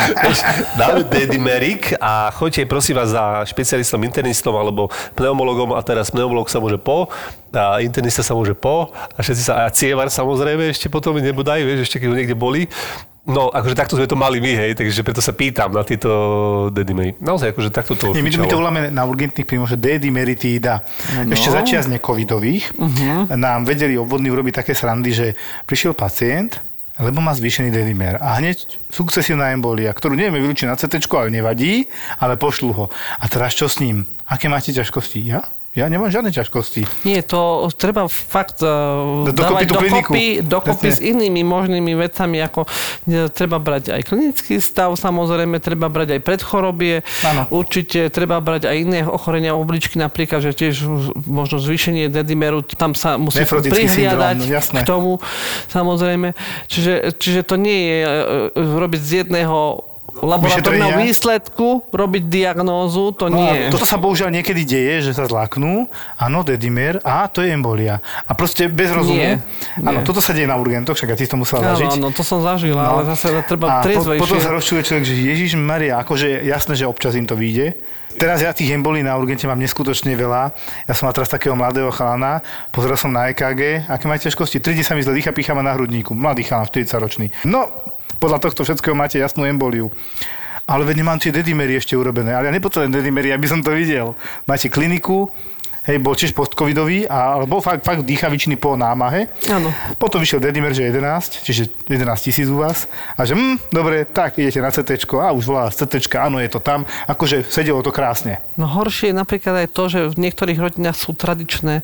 [laughs] Dáme dedimerik a choďte prosím vás za špecialistom internistom alebo pneumologom a teraz pneumolog sa môže po a internista sa môže po a všetci sa, a cievar samozrejme ešte potom nebodaj, vieš, ešte keď ho niekde boli. No, akože takto sme to mali my, hej, takže preto sa pýtam na tieto dedimery. Naozaj, akože takto to Nie, my, my to voláme na urgentných príjmoch, že dedimeritída. No. Ešte začias necovidových uh-huh. nám vedeli obvodní urobiť také srandy, že prišiel pacient, lebo má zvýšený dedimer. A hneď sukcesívna embolia, ktorú nevieme vylúčiť na CT, ale nevadí, ale pošlu ho. A teraz čo s ním? Aké máte ťažkosti? Ja? Ja nemám žiadne ťažkosti. Nie, to treba fakt uh, dokopy dávať dokopy, dokopy s inými možnými vecami, ako ne, treba brať aj klinický stav, samozrejme, treba brať aj predchorobie, ano. určite treba brať aj iné ochorenia obličky, napríklad, že tiež možno zvýšenie dedimeru, tam sa musí prihliadať syndrom, no, k tomu, samozrejme. Čiže, čiže to nie je uh, robiť z jedného laboratórneho výsledku robiť diagnózu, to no, nie. Toto sa bohužiaľ niekedy deje, že sa zláknú, áno, dedimer, a to je embolia. A proste bez rozumu. Nie, áno, nie. toto sa deje na urgentoch, však ty si to musela zažiť. Áno, to som zažil, no. ale zase treba triezvejšie. Po, potom sa rozčuje človek, že Ježiš Maria, akože jasné, že občas im to vyjde. Teraz ja tých embolí na urgente mám neskutočne veľa. Ja som mal teraz takého mladého chalana, pozeral som na EKG, aké máte ťažkosti? 3 dní sa mi zle dýcha, pícha na hrudníku. Mladý chalan, 40 ročný. No, podľa tohto všetkého máte jasnú emboliu. Ale veď nemám tie dedimery ešte urobené. Ale ja nepotrebujem dedimery, aby som to videl. Máte kliniku, hej, bol tiež post-covidový, ale bol fakt, fakt dýchavičný po námahe. Áno. Potom vyšiel Dedimer, že 11, čiže 11 tisíc u vás. A že, hm, dobre, tak idete na CT, a už volá z CT, áno, je to tam. Akože sedelo to krásne. No horšie je napríklad aj to, že v niektorých rodinách sú tradičné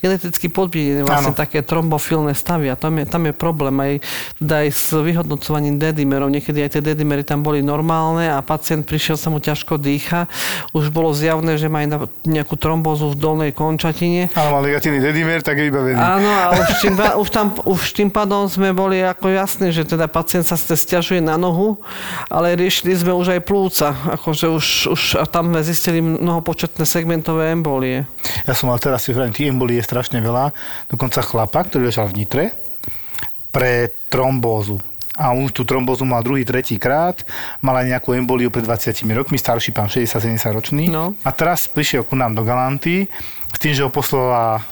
geneticky podmienené vlastne áno. také trombofilné stavy a tam je, tam je problém aj, teda aj s vyhodnocovaním dedimerov. Niekedy aj tie dedimery tam boli normálne a pacient prišiel sa mu ťažko dýcha. Už bolo zjavné, že má nejakú trombózu v dole dolnej končatine. Ale mal negatívny dedimer, tak je vybavený. Áno, a už [laughs] tým, už, tam, už tým pádom sme boli ako jasní, že teda pacient sa stiažuje na nohu, ale riešili sme už aj plúca. Akože už, už a tam sme zistili mnohopočetné segmentové embolie. Ja som mal teraz si hovorím, tých embolí je strašne veľa. Dokonca chlapa, ktorý ležal v Nitre, pre trombózu a on tú trombózu mal druhý, tretí krát, mal aj nejakú emboliu pred 20 rokmi, starší pán 60-70 ročný. No. A teraz prišiel ku nám do Galanty s tým, že ho poslala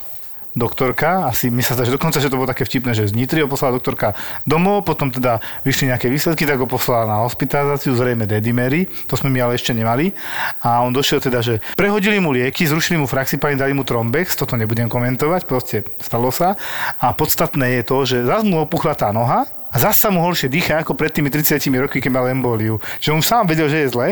doktorka, asi mi sa zdá, že dokonca, že to bolo také vtipné, že z Nitry ho poslala doktorka domov, potom teda vyšli nejaké výsledky, tak ho poslala na hospitalizáciu, zrejme dedimery, to sme my ale ešte nemali. A on došiel teda, že prehodili mu lieky, zrušili mu fraxiparin, dali mu trombex, toto nebudem komentovať, proste stalo sa. A podstatné je to, že zase mu opuchla tá noha, a zase sa mu horšie dýcha ako pred tými 30 roky, keď mal emboliu. Že on sám vedel, že je zle.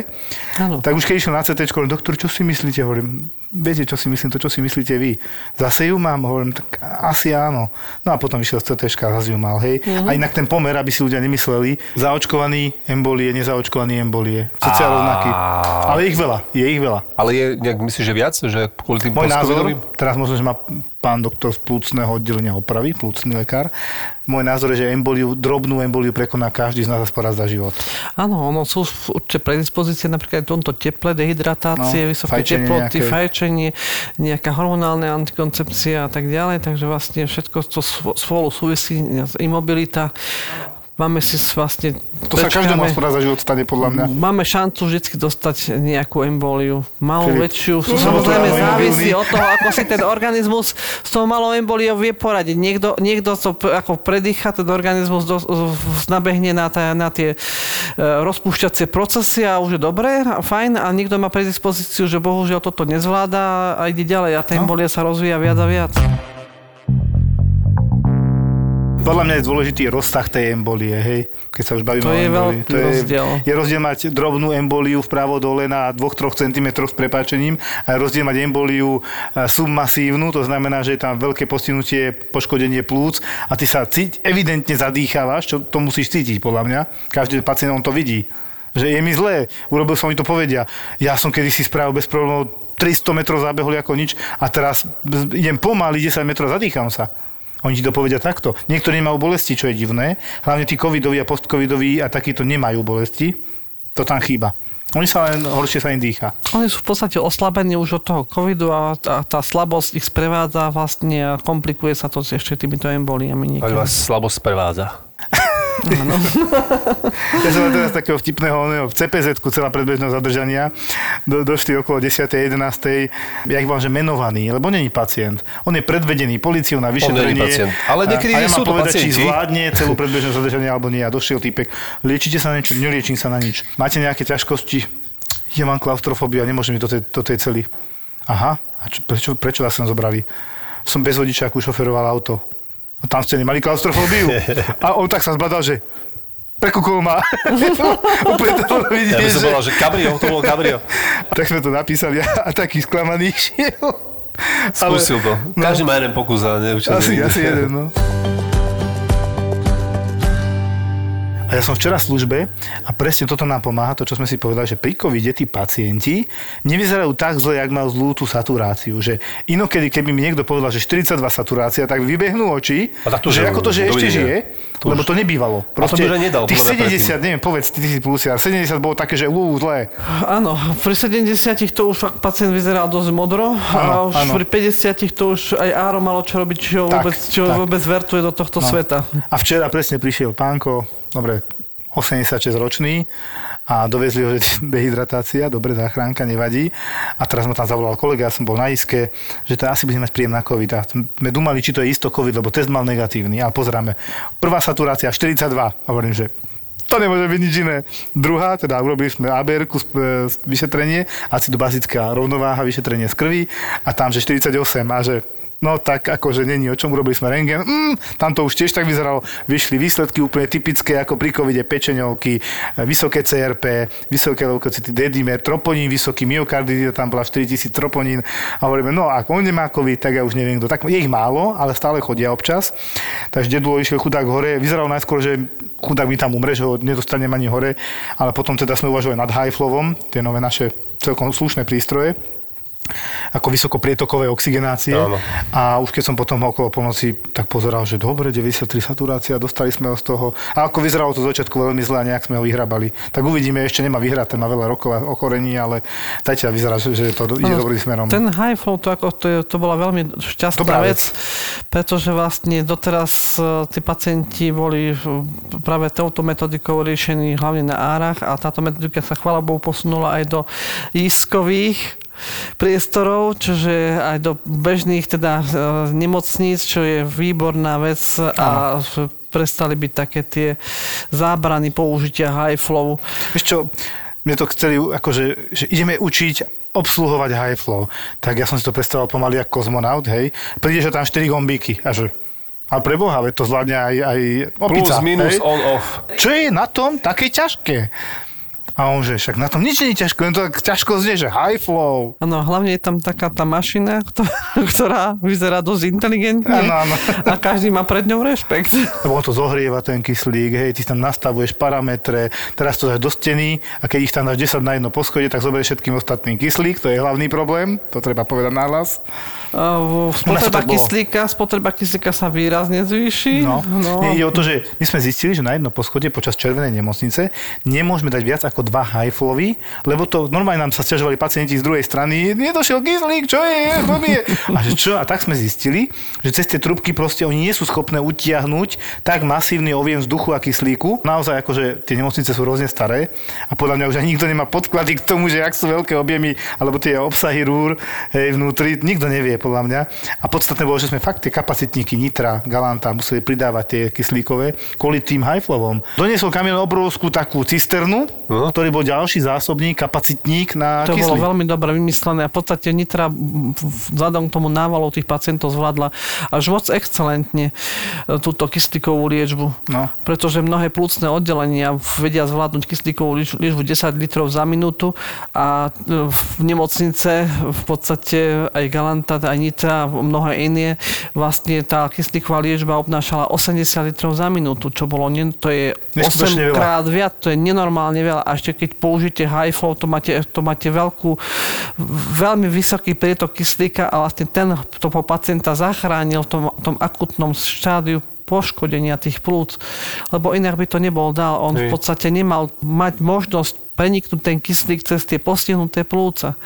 Tak už keď išiel na CT, hovorím, doktor, čo si myslíte? Hovorím, viete, čo si myslím, to, čo si myslíte vy. Zase ju mám? Hovorím, tak asi áno. No a potom išiel z CT a zase ju mal, hej. Mhm. A inak ten pomer, aby si ľudia nemysleli, zaočkovaný embolie, nezaočkovaný embolie. Cca rovnaký. Ale ich veľa, je ich veľa. Ale je nejak, myslíš, že viac? Že kvôli tým Môj názor, teraz možno, že má pán doktor z plúcneho oddelenia opravy, plúcný lekár. Môj názor je, že emboliu, drobnú emboliu prekoná každý z nás aspoň raz za život. Áno, ono sú určite predispozície napríklad tomto teple, dehydratácie, No, vysoké fajčenie teploty, nejaké. fajčenie, nejaká hormonálna antikoncepcia a tak ďalej, takže vlastne všetko to spolu súvisí, imobilita. Máme si vlastne... To sa aspoň raz za život stane, podľa mňa. Máme šancu vždy dostať nejakú emboliu. Malú, Filip. väčšiu. Som Samozrejme to závisí od toho, ako si ten organizmus s tou malou emboliou vie poradiť. Niekto, niekto to ako predýcha, ten organizmus do, nabehne na, tá, na tie e, rozpúšťacie procesy a už je dobré, a fajn, a niekto má predispozíciu, že bohužiaľ toto nezvláda a ide ďalej a tá No. embolia sa rozvíja viac a viac. Podľa mňa je dôležitý rozsah tej embolie, hej, keď sa už bavíme To o je embolii. veľký rozdiel. Je, je rozdiel mať drobnú emboliu vpravo dole na 2-3 cm s prepáčením a rozdiel mať emboliu e, submasívnu, to znamená, že je tam veľké postihnutie, poškodenie plúc a ty sa cíť, evidentne zadýchávaš, čo to musíš cítiť podľa mňa. Každý pacient on to vidí. Že je mi zlé, urobil som, oni to povedia. Ja som kedysi spravil bez problémov 300 metrov zabehol ako nič a teraz idem pomaly 10 metrov, zadýcham sa. Oni ti to povedia takto. Niektorí nemajú bolesti, čo je divné. Hlavne tí covidoví a postcovidoví a takíto nemajú bolesti. To tam chýba. Oni sa len, horšie sa im dýcha. Oni sú v podstate oslabení už od toho covidu a tá, tá slabosť ich sprevádza vlastne a komplikuje sa to ešte týmito emboliami. Ale niekedy. vás slabosť sprevádza. [laughs] Ja som mal teraz takého vtipného oného, v cpz celá predbežného zadržania. Do, došli okolo 10. 11. Ja ich volám, že menovaný, lebo není pacient. On je predvedený policiou na vyšetrenie. Ale niekedy a, a ja sú to povedať, či pacienti. zvládne [laughs] celú predbežné zadržanie alebo nie. A došiel týpek, liečite sa na niečo? Neliečím sa na nič. Máte nejaké ťažkosti? Ja mám klaustrofóbiu a nemôžem ísť do tej, do tej cely. Aha, a čo, prečo, prečo vás sem zobrali? Som bez vodiča, ako šoferoval auto. A tam ste nemali klaustrofóbiu. [laughs] A on tak sa zbadal, že prekúkol ma. [laughs] Úplne to bolo vidieť, Ja by som že... povedal, že kabrio, to bolo kabrio. A [laughs] tak sme to napísali a, a taký sklamaný šiel. Skúsil to. No. Každý má jeden pokus a neučil Asi, asi jeden, no. A ja som včera v službe a presne toto nám pomáha, to, čo sme si povedali, že pri covide tí pacienti nevyzerajú tak zle, jak mal zlú tú saturáciu. Že inokedy, keby mi niekto povedal, že 42 saturácia, tak vybehnú oči, A tak to, že že ako to, že ešte žije, To lebo už- to nebývalo. to by už nedal, tých podľa mňa 70, neviem, povedz, ty, si plusia, 70 bolo také, že ú, zlé. Áno, pri 70 to už fakt pacient vyzeral dosť modro a Áno, už áno. pri 50 to už aj Áro malo čo robiť, či ho Tak, vôbec, tak. vôbec vertuje do tohto No. sveta. A včera presne prišiel pánko, dobre, 86 ročný a dovezli ho, že [laughs] dehydratácia, dobre, záchranka, nevadí. A teraz ma tam zavolal kolega, ja som bol na iske, že to asi bude mať príjem na COVID. A sme dumali, či to je isto COVID, lebo test mal negatívny. Ale pozeráme, prvá saturácia 42. A hovorím, že to nemôže byť nič iné. Druhá, teda urobili sme abr vyšetrenie, acidobazická rovnováha, vyšetrenie z krvi a tam, že 48 a že No tak akože není o čom, urobili sme rengen. Mm, tam to už tiež tak vyzeralo. Vyšli výsledky úplne typické ako pri covide, pečeňovky, vysoké CRP, vysoké leukocity, dedimer, troponín vysoký, myokarditida, tam bola 4000 troponín. A hovoríme, no ak on nemá covid, tak ja už neviem kto. Tak je ich málo, ale stále chodia občas. Takže dedulo išiel chudák hore. Vyzeralo najskôr, že chudák mi tam umre, že ho nedostanem ani hore, ale potom teda sme uvažovali nad high flowom, tie nové naše celkom slušné prístroje. Ako vysokoprietokovej oxigenácie. Áno. A už keď som potom okolo polnoci tak pozeral, že dobre, 93 saturácia, dostali sme ho z toho. A ako vyzeralo to z začiatku veľmi zle a nejak sme ho vyhrabali. Tak uvidíme, ešte nemá vyhraté, má veľa rokov a ochorení, ale zatiaľ vyzerá, že, že to ide Áno, dobrým smerom. Ten high flow, to, ako, to, je, to bola veľmi šťastná Dobrá vec, vec. pretože vlastne doteraz e, tí pacienti boli práve touto metodikou riešení hlavne na árach a táto metodika sa chvála Bohu posunula aj do iskových priestorov, čiže aj do bežných teda e, nemocníc, čo je výborná vec a prestali byť také tie zábrany použitia high flow. Vieš čo, mne to chceli, akože, že ideme učiť obsluhovať high flow. Tak ja som si to predstavoval pomaly ako kozmonaut, hej. Príde, že tam 4 gombíky a že ale pre Boha, veď to zvládne aj, aj opica. Plus, minus, hej? on, off. Čo je na tom také ťažké? A on že však na tom nič nie je ťažko, len to tak ťažko znie, že high flow. Áno, hlavne je tam taká tá mašina, [laughs] ktorá, vyzerá dosť inteligentne Áno, áno. a každý má pred ňou rešpekt. Lebo on to zohrieva ten kyslík, hej, ty tam nastavuješ parametre, teraz to dáš do steny a keď ich tam dáš 10 na jedno poschodie, tak zoberieš všetkým ostatným kyslík, to je hlavný problém, to treba povedať nahlas. A v- U nás to Spotreba kyslíka, spotreba kyslíka sa výrazne zvýši. No. no. Nie, ide o to, že my sme zistili, že na jedno poschodie počas červenej nemocnice nemôžeme dať viac ako dva hajflovi, lebo to normálne nám sa stiažovali pacienti z druhej strany, nedošiel kyslík, čo je, je? A, že čo? a tak sme zistili, že cez tie trubky proste oni nie sú schopné utiahnuť tak masívny objem vzduchu a kyslíku. Naozaj akože tie nemocnice sú rôzne staré a podľa mňa už ani nikto nemá podklady k tomu, že ak sú veľké objemy alebo tie obsahy rúr hej, vnútri, nikto nevie podľa mňa. A podstatné bolo, že sme fakt tie kapacitníky Nitra, Galanta museli pridávať tie kyslíkové kvôli tým highflovom. Doniesol kamion obrovskú takú cisternu, No. Ktorý bol ďalší zásobník, kapacitník na To kyslík. bolo veľmi dobre vymyslené a v podstate Nitra vzhľadom k tomu návalu tých pacientov zvládla až moc excelentne e, túto kyslíkovú liečbu. No. Pretože mnohé plúcne oddelenia vedia zvládnuť kyslíkovú lieč- liečbu 10 litrov za minútu a e, v nemocnice v podstate aj Galanta, aj Nitra, mnohé iné, vlastne tá kyslíková liečba obnášala 80 litrov za minútu, čo bolo, to je Neskutočne 8 veľa. krát viac, to je nenormálne veľa. A ešte keď použijete high flow, to máte, to máte veľkú, veľmi vysoký prietok kyslíka a vlastne ten, kto po pacienta zachránil v tom, tom akutnom štádiu poškodenia tých plúc, lebo inak by to nebol dal. On v Hej. podstate nemal mať možnosť preniknúť ten kyslík cez tie postihnuté plúca.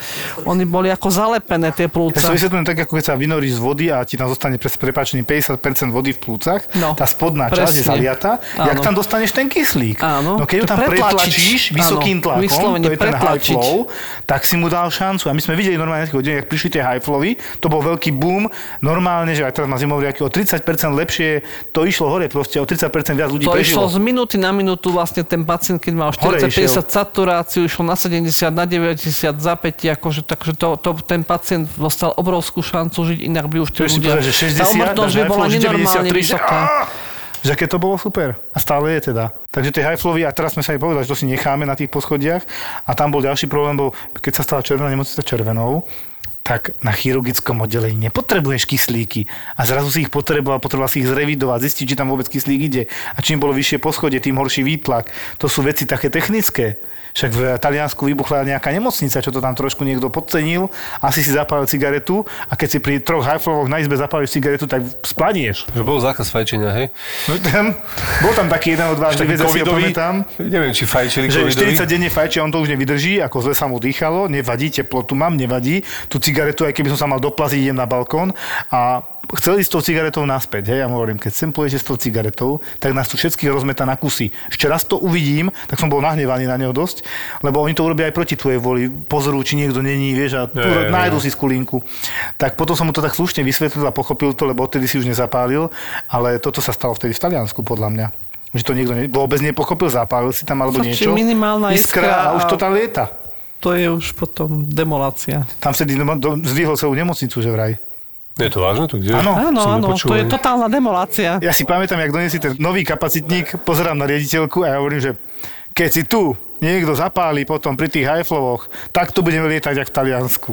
Oni boli ako zalepené Ja tie plúca. to vysvetľujem tak, ako keď sa vynoríš z vody a ti tam zostane pre prepáčený 50% vody v plúcach, No, tá spodná časť je presne. zaliata, jak Áno. tam dostaneš ten kyslík. Áno, no keď ho to tam pretlačíš vysokým tlakom, vyslovene to je ten high flow, tak si mu dal šancu. A my sme videli normálne, keď prišli tie high flowy, to bol veľký boom. Normálne, že aj teraz na zimovriaky o 30% lepšie to išlo hore, proste o 30% viac ľudí To prežilo. išlo z minúty na minútu, vlastne ten pacient, keď mal Hore 40-50 saturáciu, išlo na 70, na 90 zapätí, akože, takže to, to, ten pacient dostal obrovskú šancu žiť, inak by už tí ľudia... povedať, že 60, tá umrtnosť by bola nenormálne 93, že vysoká. Že aké to bolo super. A stále je teda. Takže tie high flowy, a teraz sme sa aj povedali, že to si necháme na tých poschodiach. A tam bol ďalší problém, bol, keď sa stala červená nemocnica červenou, tak na chirurgickom oddelení nepotrebuješ kyslíky. A zrazu si ich potreboval, potreboval si ich zrevidovať, zistiť, či tam vôbec kyslík ide. A čím bolo vyššie poschodie, tým horší výtlak. To sú veci také technické. Však v Taliansku vybuchla nejaká nemocnica, čo to tam trošku niekto podcenil. Asi si zapálil cigaretu a keď si pri troch high-flowoch na izbe zapálíš cigaretu, tak splanieš. Že bol zákaz fajčenia, hej? No, tam, bol tam taký jeden odvážny vec, si ho pamätám. neviem, či fajčili Že covidovi. 40 denne fajčia, on to už nevydrží, ako zle sa mu dýchalo, nevadí, teplotu mám, nevadí. Tú cigaretu, aj keby som sa mal doplaziť, idem na balkón a chceli s tou cigaretou naspäť. Hej, ja mu hovorím, keď sem pôjdete s tou cigaretou, tak nás tu všetkých rozmeta na kusy. Ešte raz to uvidím, tak som bol nahnevaný na neho dosť, lebo oni to urobia aj proti tvojej voli. Pozorú, či niekto není, vieš, a tu Je, nájdu je. si skulinku. Tak potom som mu to tak slušne vysvetlil a pochopil to, lebo odtedy si už nezapálil, ale toto sa stalo vtedy v Taliansku, podľa mňa. Že to niekto ne, vôbec nepochopil, zapálil si tam alebo Stačí niečo. minimálna iskra a už to tam lieta. To je už potom demolácia. Tam vtedy zdvihol celú nemocnicu, že vraj. Je to vážne? To kde? Áno. Áno, áno, to je totálna demolácia. Ja si pamätám, jak doniesli ten nový kapacitník, pozerám na riaditeľku a ja hovorím, že keď si tu niekto zapáli potom pri tých highflowoch, tak tu budeme lietať jak v Taliansku.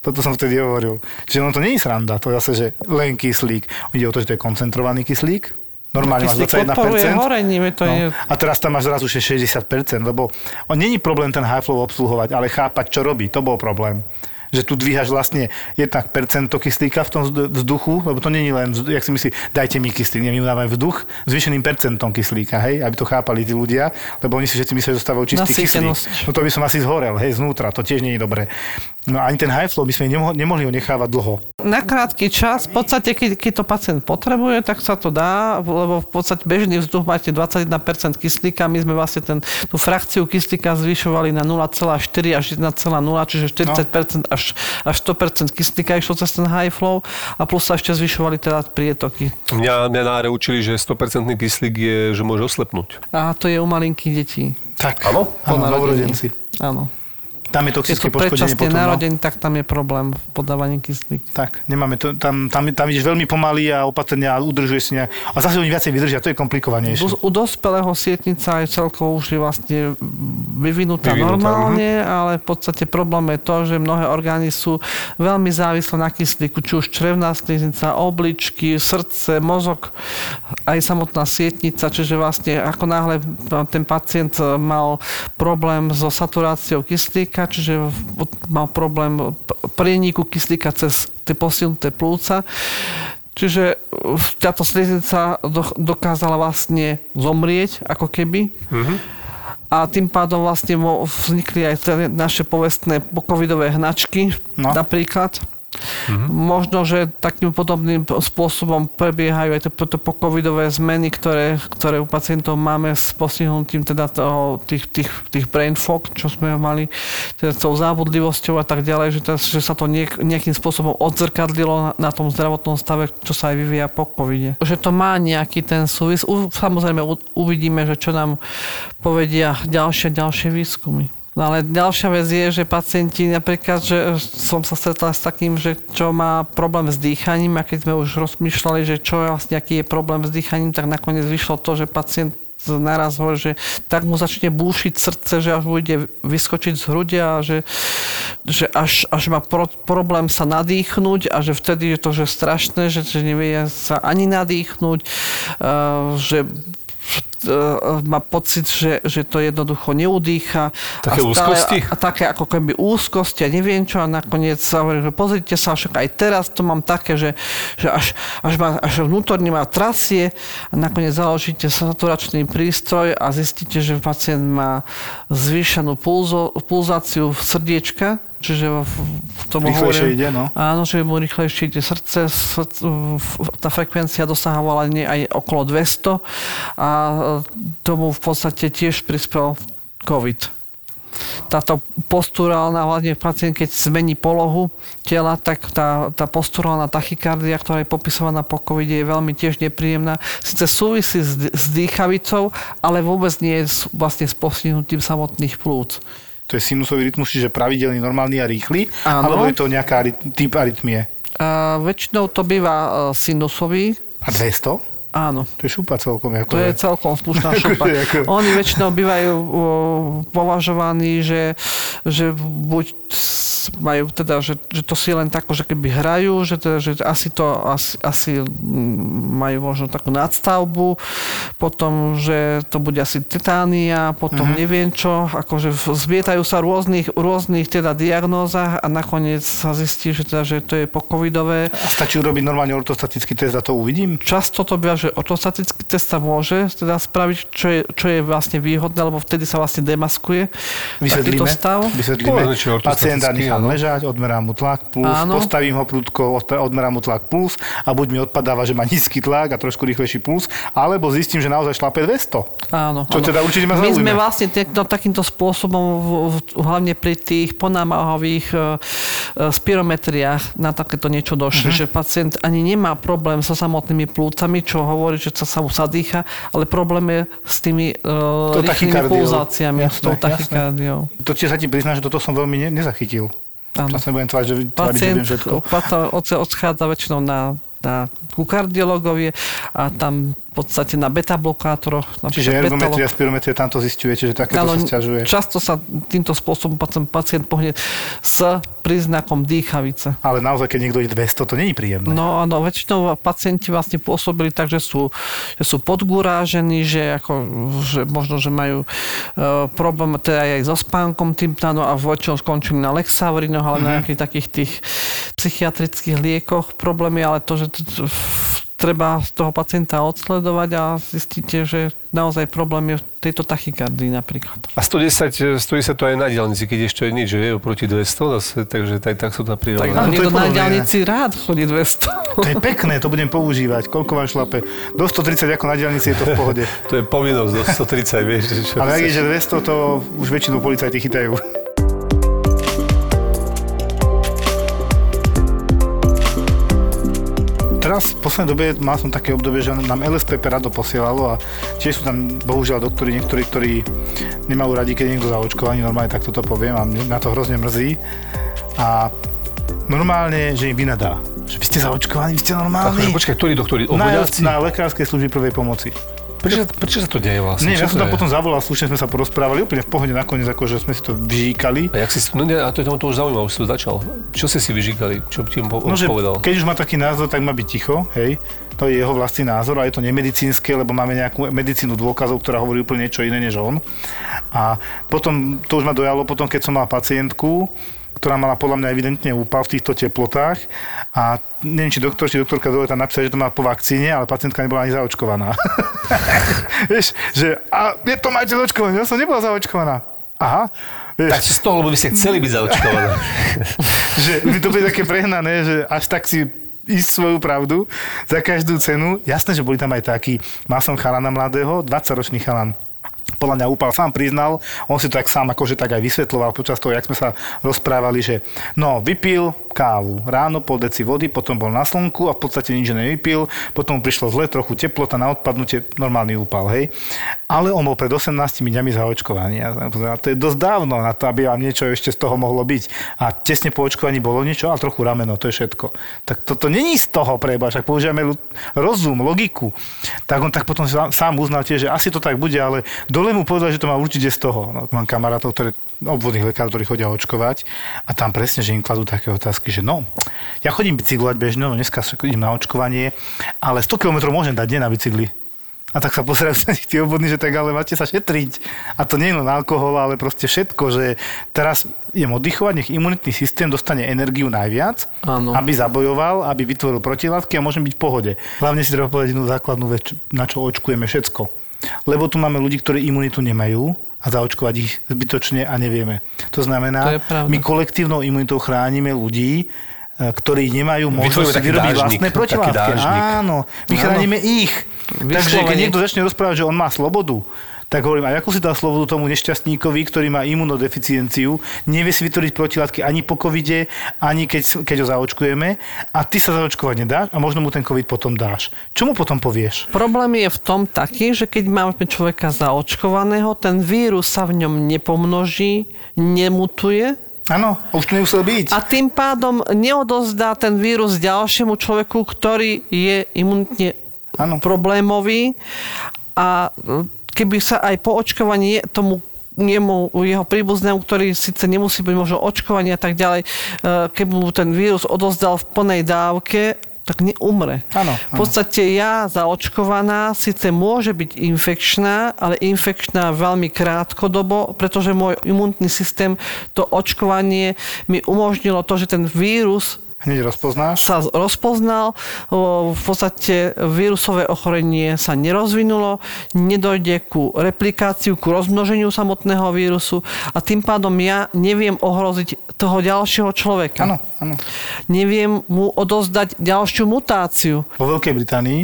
Toto som vtedy hovoril. Čiže ono to nie je sranda, to je zase, že len kyslík. Ide o to, že to je koncentrovaný kyslík. Normálne máš Kyslík podporuje 21%. horenie, veď to je... No. A teraz tam máš zrazu že 60%, lebo on není problém ten high flow obsluhovať, ale chápať, čo robí. To bol problém. Že tu dvíhaš vlastne jednak percento kyslíka v tom vzduchu, lebo to není len, jak si myslí, dajte mi kyslík, my mu dávame vzduch zvýšeným percentom kyslíka, hej, aby to chápali tí ľudia, lebo oni si všetci myslia, že dostávajú čistý kyslík. No to by som asi zhorel, hej, znútra, to tiež nie je dobré. No ani ten high flow by sme nemohli, nemohli ho nechávať dlho. Na krátky čas, v podstate, keď, keď to pacient potrebuje, tak sa to dá, lebo v podstate bežný vzduch máte 21% kyslíka, my sme vlastne ten, tú frakciu kyslíka zvyšovali na 0,4 až 1,0, čiže 40% no. až, až 100% kyslíka išlo cez ten high flow a plus sa ešte zvyšovali teda prietoky. Mňa, mňa na učili, že 100% kyslík je, že môže oslepnúť. A to je u malinkých detí. Tak, áno, áno, novorodenci. Áno. Tam je toxické Keď poškodenie potom. narodení, no? tak tam je problém v podávaní kyslíka. Tak, nemáme to, tam, tam, tam ideš veľmi pomaly a opatrne a udržuješ si nejak. A zase oni viacej vydržia, to je komplikovanejšie. U, u dospelého sietnica je celkovo už je vlastne vyvinutá, vyvinutá normálne, uh-huh. ale v podstate problém je to, že mnohé orgány sú veľmi závislé na kyslíku, či už črevná sliznica, obličky, srdce, mozog, aj samotná sietnica, čiže vlastne ako náhle ten pacient mal problém so saturáciou kyslíka, kyslíka, čiže mal problém prieniku kyslíka cez tie posilnuté plúca. Čiže táto sliznica dokázala vlastne zomrieť, ako keby. Mm-hmm. A tým pádom vlastne vznikli aj naše povestné pokovidové hnačky, no. napríklad. Mm-hmm. Možno, že takým podobným spôsobom prebiehajú aj tieto pokovidové zmeny, ktoré, ktoré u pacientov máme s postihnutím teda toho, tých, tých, tých brain fog, čo sme mali, teda tou závodlivosťou a tak ďalej, že, teda, že sa to niek, nejakým spôsobom odzrkadlilo na, na tom zdravotnom stave, čo sa aj vyvíja po covide. Že to má nejaký ten súvis. U, samozrejme u, uvidíme, že čo nám povedia ďalšie, ďalšie výskumy. No ale ďalšia vec je, že pacienti napríklad, že som sa stretla s takým, že čo má problém s dýchaním a keď sme už rozmýšľali, že čo je vlastne, aký je problém s dýchaním, tak nakoniec vyšlo to, že pacient naraz hovorí, že tak mu začne búšiť srdce, že až bude vyskočiť z hrudia že, že až, až má pro, problém sa nadýchnuť a že vtedy je to že strašné, že, že nevie sa ani nadýchnuť, uh, že má pocit, že, že to jednoducho neudýcha. Také a stále, úzkosti? A, a také ako keby úzkosti a neviem čo a nakoniec sa hovorí, že pozrite sa, však aj teraz to mám také, že, že až, až, má, až vnútorne má trasie a nakoniec založíte saturačný prístroj a zistíte, že pacient má zvýšenú pulzo, pulzáciu srdiečka, Čiže v, v tom rýchlejšie ide, no. Áno, že mu rýchlejšie ide srdce, tá frekvencia dosahovala nie aj okolo 200 a tomu v podstate tiež prispel COVID. Táto posturálna, hlavne pacient, keď zmení polohu tela, tak tá, tá posturálna tachykardia, ktorá je popisovaná po COVID, je veľmi tiež nepríjemná. Sice súvisí s, s dýchavicou, ale vôbec nie je vlastne s postihnutím samotných plúc. To je sinusový rytmus, čiže pravidelný, normálny a rýchly? Áno. Alebo je to nejaká typ arytmie? Uh, väčšinou to býva uh, sinusový. A 200? Áno. To je šupa celkom. Ako to je celkom slušná [laughs] šupa. Oni väčšinou bývajú uh, považovaní, že, že buď majú teda, že, že to si len tako, že keby hrajú, že, teda, že asi to asi, asi majú možno takú nadstavbu, potom, že to bude asi tetánia, potom uh-huh. neviem čo, akože zbietajú sa rôznych, rôznych teda diagnózach a nakoniec sa zistí, že, teda, že to je po covidové. A stačí urobiť normálne ortostatický test a to uvidím? Často to býva, že ortostatický test sa môže teda spraviť, čo je, čo je vlastne výhodné, lebo vtedy sa vlastne demaskuje Vysvetlíme, takýto stav. Vysvetlíme. Pacient nechám ležať, odmerám mu tlak, puls, Áno. postavím ho prudko, odmerám mu tlak, puls a buď mi odpadáva, že má nízky tlak a trošku rýchlejší puls, alebo zistím, že naozaj šlape 200. Áno. Čo áno. teda určite ma My sme vlastne týmto, takýmto spôsobom, hlavne pri tých ponámahových e, e, spirometriách na takéto niečo došli, uh-huh. že pacient ani nemá problém so samotnými plúcami, čo hovorí, že sa, sa mu sa dýcha, ale problém je s tými uh, rýchlymi pulzáciami, jasné, s tou tachykardiou. To ti sa ti priznám, že toto som veľmi ne, nezachytil. Áno. Časne budem tváriť, že, tváriť, že viem všetko. Pacient odchádza väčšinou na, na ku kardiologovie a tam v podstate na beta-blokátoroch. Čiže napríklad ergometria, betalo- spirometria, tam to zistujete, že takéto sa stiažuje. Často sa týmto spôsobom pacient, pacient pohne s príznakom dýchavice. Ale naozaj, keď niekto ide 200, to není príjemné. No áno, väčšinou pacienti vlastne pôsobili tak, že sú, že sú podgúrážení, že, ako, že možno, že majú e, problém teda aj so spánkom tým no a väčšinou skončili na Lexavrinoch, ale na nejakých takých tých psychiatrických liekoch problémy, ale to, že treba z toho pacienta odsledovať a zistíte, že naozaj problém je v tejto tachykardii napríklad. A 110, 110 to aj na diálnici, keď ešte je nič, že je oproti 200 zase, takže tak, tak sú tam Tak prirovnané. To je niekto na diálnici rád chodí 200. To je pekné, to budem používať. Koľko vám šlape? Do 130 ako na diálnici je to v pohode. To je povinnosť do 130, vieš. že Čo Ale ak je, že 200, to už väčšinu policajti chytajú. Teraz v poslednej dobe mal som také obdobie, že nám LSPP rado posielalo a tiež sú tam bohužiaľ doktori niektorí, ktorí nemajú radi, keď je niekto zaočkovaný, normálne tak toto poviem a mňa to hrozne mrzí. A normálne, že im vynadá. Že vy ste zaočkovaní, vy ste normálni. Počkaj, ktorí doktori? Na, na lekárskej služby prvej pomoci. Prečo, prečo sa to deje vlastne? Nie, ja som tam potom zavolal, slušne sme sa porozprávali, úplne v pohode nakoniec, akože sme si to vyžíkali. A jak si, no nie, a to, to, to už zaujímavé, už si to začal. Čo ste si vyžíkali? Čo ti po, No, že povedal? keď už má taký názor, tak má byť ticho, hej. To je jeho vlastný názor a je to nemedicínske, lebo máme nejakú medicínu dôkazov, ktorá hovorí úplne niečo iné než on. A potom, to už ma dojalo potom, keď som mal pacientku, ktorá mala podľa mňa evidentne úpal v týchto teplotách a neviem, či doktor, či doktorka dole tam napísala, že to má po vakcíne, ale pacientka nebola ani zaočkovaná. [laughs] Vieš, že a je to máte zaočkované, ja som nebola zaočkovaná. Aha, vieš, Tak z toho, lebo vy ste chceli byť zaočkovaní. [laughs] že by to bude také prehnané, že až tak si ísť svoju pravdu za každú cenu. Jasné, že boli tam aj takí. Mal som chalana mladého, 20-ročný chalan. Podľa mňa úpal sám priznal, on si to tak sám akože tak aj vysvetloval počas toho, jak sme sa rozprávali, že no, vypil kávu, ráno pol deci vody, potom bol na slnku a v podstate nič nevypil, potom prišlo zle, trochu teplota na odpadnutie, normálny úpal, hej. Ale on bol pred 18 dňami zaočkovaný. A to je dosť dávno na to, aby vám niečo ešte z toho mohlo byť. A tesne po očkovaní bolo niečo, ale trochu rameno, to je všetko. Tak toto není z toho preba, však používame rozum, logiku. Tak on tak potom sám- uznal tiež, že asi to tak bude, ale dole mu povedal, že to má určite z toho. No, mám kamarátov, ktorí obvodných lekárov, ktorí chodia očkovať a tam presne, že im kladú také otázky, že no, ja chodím bicyklovať bežne, no dneska idem na očkovanie, ale 100 km môžem dať nie na bicykli. A tak sa pozerajú [laughs] nich tí obvodní, že tak ale máte sa šetriť. A to nie je len alkohol, ale proste všetko, že teraz idem oddychovať, nech imunitný systém dostane energiu najviac, Áno. aby zabojoval, aby vytvoril protilátky a môžem byť v pohode. Hlavne si treba povedať jednu základnú vec, na čo očkujeme všetko. Lebo tu máme ľudí, ktorí imunitu nemajú a zaočkovať ich zbytočne a nevieme. To znamená, To my kolektívnou imunitou chránime ľudí, e, ktorí nemajú možnosť si vyrobiť dážnik, vlastné protilátky. Áno, my chránime ich. Takže keď Vyslovene. niekto začne rozprávať, že on má slobodu, tak hovorím, a ako si dal slobodu tomu nešťastníkovi, ktorý má imunodeficienciu, nevie si vytvoriť protilátky ani po covide, ani keď, keď ho zaočkujeme a ty sa zaočkovať nedáš a možno mu ten covid potom dáš. Čo mu potom povieš? Problém je v tom taký, že keď máme človeka zaočkovaného, ten vírus sa v ňom nepomnoží, nemutuje Áno, už to nemusel byť. a tým pádom neodozdá ten vírus ďalšiemu človeku, ktorý je imunitne Áno. problémový a keby sa aj po očkovaní tomu jemu, jeho príbuznému, ktorý síce nemusí byť možno očkovaný a tak ďalej, eh, keby mu ten vírus odozdal v plnej dávke, tak neumre. Áno, V podstate ja zaočkovaná síce môže byť infekčná, ale infekčná veľmi krátkodobo, pretože môj imunitný systém, to očkovanie mi umožnilo to, že ten vírus Hneď rozpoznáš. sa rozpoznal, v podstate vírusové ochorenie sa nerozvinulo, nedojde ku replikáciu, ku rozmnoženiu samotného vírusu a tým pádom ja neviem ohroziť toho ďalšieho človeka. Áno, áno. Neviem mu odozdať ďalšiu mutáciu. Vo Veľkej Británii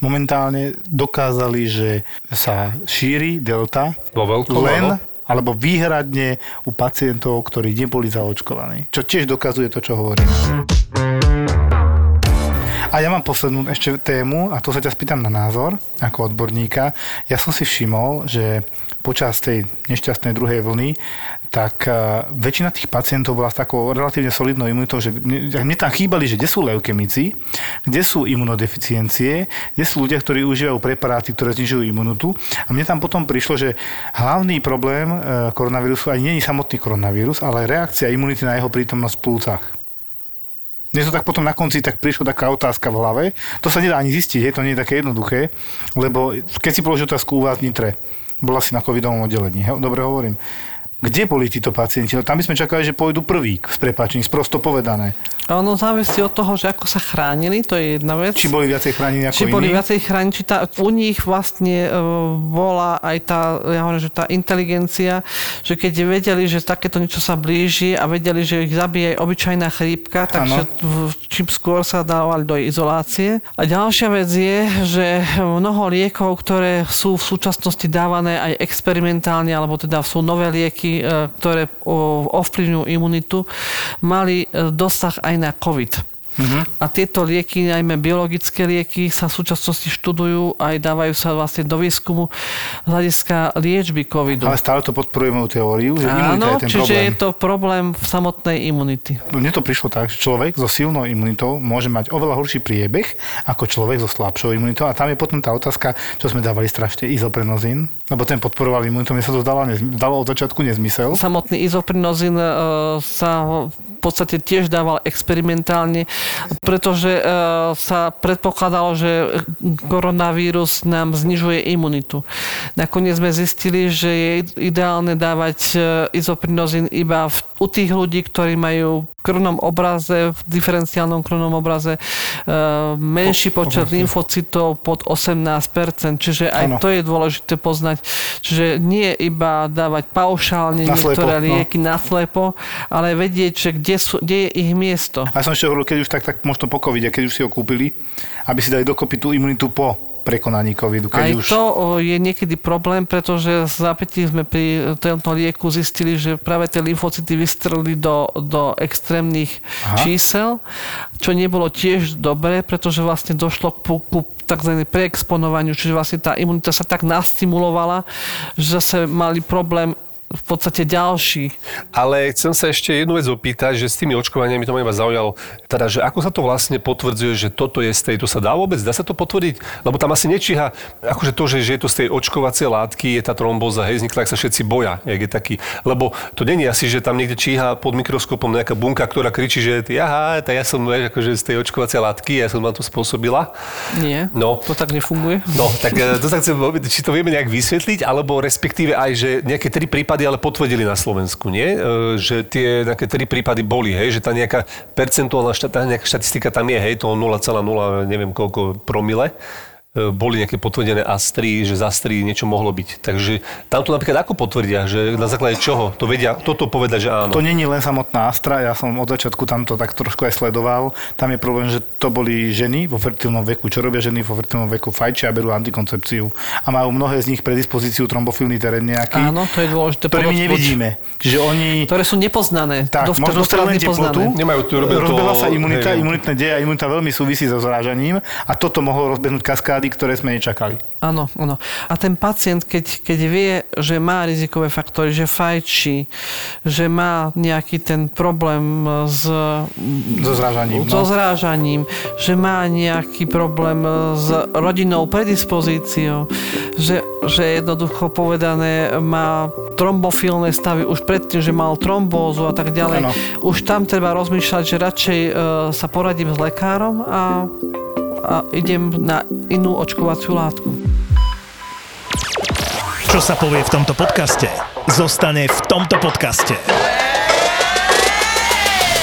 momentálne dokázali, že sa šíri delta Vo veľkom, len alebo výhradne u pacientov, ktorí neboli zaočkovaní. Čo tiež dokazuje to, čo hovorím. A ja mám poslednú ešte tému a to sa ťa spýtam na názor ako odborníka. Ja som si všimol, že počas tej nešťastnej druhej vlny, tak uh, väčšina tých pacientov bola s takou relatívne solidnou imunitou, že mne, tam chýbali, že kde sú leukemici, kde sú imunodeficiencie, kde sú ľudia, ktorí užívajú preparáty, ktoré znižujú imunitu. A mne tam potom prišlo, že hlavný problém uh, koronavírusu ani je samotný koronavírus, ale reakcia imunity na jeho prítomnosť v plúcach. Mne to tak potom na konci tak prišla taká otázka v hlave. To sa nedá ani zistiť, je to nie je také jednoduché, lebo keď si položil otázku u vás v Nitre, bola si na covidovom oddelení, he? dobre hovorím. Kde boli títo pacienti? No tam by sme čakali, že pôjdu prvý, s prepáčením, sprosto povedané. Ono závisí od toho, že ako sa chránili, to je jedna vec. Či boli viacej chránení ako či iní? boli viacej chránení, či tá, u nich vlastne e, bola aj tá, ja hovorím, že tá inteligencia, že keď vedeli, že takéto niečo sa blíži a vedeli, že ich zabije aj obyčajná chrípka, takže čím skôr sa dávali do izolácie. A ďalšia vec je, že mnoho liekov, ktoré sú v súčasnosti dávané aj experimentálne, alebo teda sú nové lieky, e, ktoré ovplyvňujú imunitu, mali e, dosah aj na COVID. A tieto lieky, najmä biologické lieky, sa v súčasnosti študujú aj dávajú sa vlastne do výskumu z hľadiska liečby covidu. Ale stále to podporuje moju teóriu, že imunita Áno, je ten čiže problém. je to problém v samotnej imunity. Mne to prišlo tak, že človek so silnou imunitou môže mať oveľa horší priebeh ako človek so slabšou imunitou. A tam je potom tá otázka, čo sme dávali strašne, izoprenozín, lebo ten podporoval imunitu. Mne sa to zdalo, zdalo od začiatku nezmysel. Samotný izoprinozín e, sa v podstate tiež dával experimentálne, pretože e, sa predpokladalo, že koronavírus nám znižuje imunitu. Nakoniec sme zistili, že je ideálne dávať e, izoprinozín iba v, u tých ľudí, ktorí majú krvnom obraze, v diferenciálnom krvnom obraze e, menší Po- počet lymfocytov pod 18%, čiže aj Áno. to je dôležité poznať, že nie iba dávať paušálne Na slepo, niektoré no. lieky naslepo, ale vedieť, že kde, sú, kde je ich miesto. A som ešte hovoril, keď už tak, tak možno po covide, keď už si ho kúpili, aby si dali dokopy tú imunitu po prekonaní covidu. Keď Aj už... to je niekedy problém, pretože v zapätí sme pri tomto lieku zistili, že práve tie lymfocyty vystrelili do, do extrémnych Aha. čísel, čo nebolo tiež dobré, pretože vlastne došlo ku, ku tzv. preexponovaniu, čiže vlastne tá imunita sa tak nastimulovala, že zase mali problém v podstate ďalší. Ale chcem sa ešte jednu vec opýtať, že s tými očkovaniami to ma iba zaujalo, teda, že ako sa to vlastne potvrdzuje, že toto je z tej, to sa dá vôbec, dá sa to potvrdiť? Lebo tam asi nečíha, akože to, že, že je to z tej očkovacej látky, je tá trombóza, hej, vznikla, ak sa všetci boja, jak je taký. Lebo to není asi, že tam niekde číha pod mikroskopom nejaká bunka, ktorá kričí, že aha, tak ja som vieš, akože z tej očkovacej látky, ja som vám to spôsobila. Nie, No. to tak nefunguje. No, tak e, to sa chcem či to vieme nejak vysvetliť, alebo respektíve aj, že nejaké tri prípady ale potvrdili na Slovensku, nie? E, Že tie nejaké tri prípady boli, hej? Že tá nejaká percentuálna tá nejaká štatistika tam je, hej? To 0,0 neviem koľko promile boli nejaké potvrdené astry, že z astry niečo mohlo byť. Takže tam to napríklad ako potvrdia, že na základe čoho to vedia toto povedať, že áno. To není len samotná Astra, ja som od začiatku tam to tak trošku aj sledoval. Tam je problém, že to boli ženy vo fertilnom veku. Čo robia ženy vo fertilnom veku? Fajčia a berú antikoncepciu. A majú mnohé z nich predispozíciu trombofilný terén nejaký, Áno, to je dôležité. ktorý my nevidíme. Čiže oni... Ktoré sú nepoznané. Tak, Dovtedy- možno teplotu, Nemajú to- robia to- rozbehla sa imunita, hej. imunitné deje a imunita veľmi súvisí so zrážaním a toto mohlo rozbehnúť kaskády, ktoré sme nečakali. Áno, áno. A ten pacient, keď, keď vie, že má rizikové faktory, že fajčí, že má nejaký ten problém s, So zrážaním. so No. zrážaním, že má nejaký problém s rodinnou predispozíciou, že, že jednoducho povedané má trombofilné stavy už predtým, že mal trombózu a tak ďalej. Áno. Už tam treba rozmýšľať, že radšej e, sa poradím s lekárom a, a idem na inú očkovaciu látku. Čo sa povie v tomto podcaste, zostane v tomto podcaste.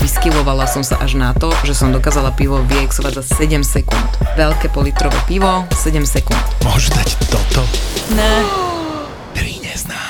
Vyskilovala som sa až na to, že som dokázala pivo vyexovať za 7 sekúnd. Veľké politrové pivo, 7 sekúnd. môžu dať toto. Ne. [gasps] Tri neznáme.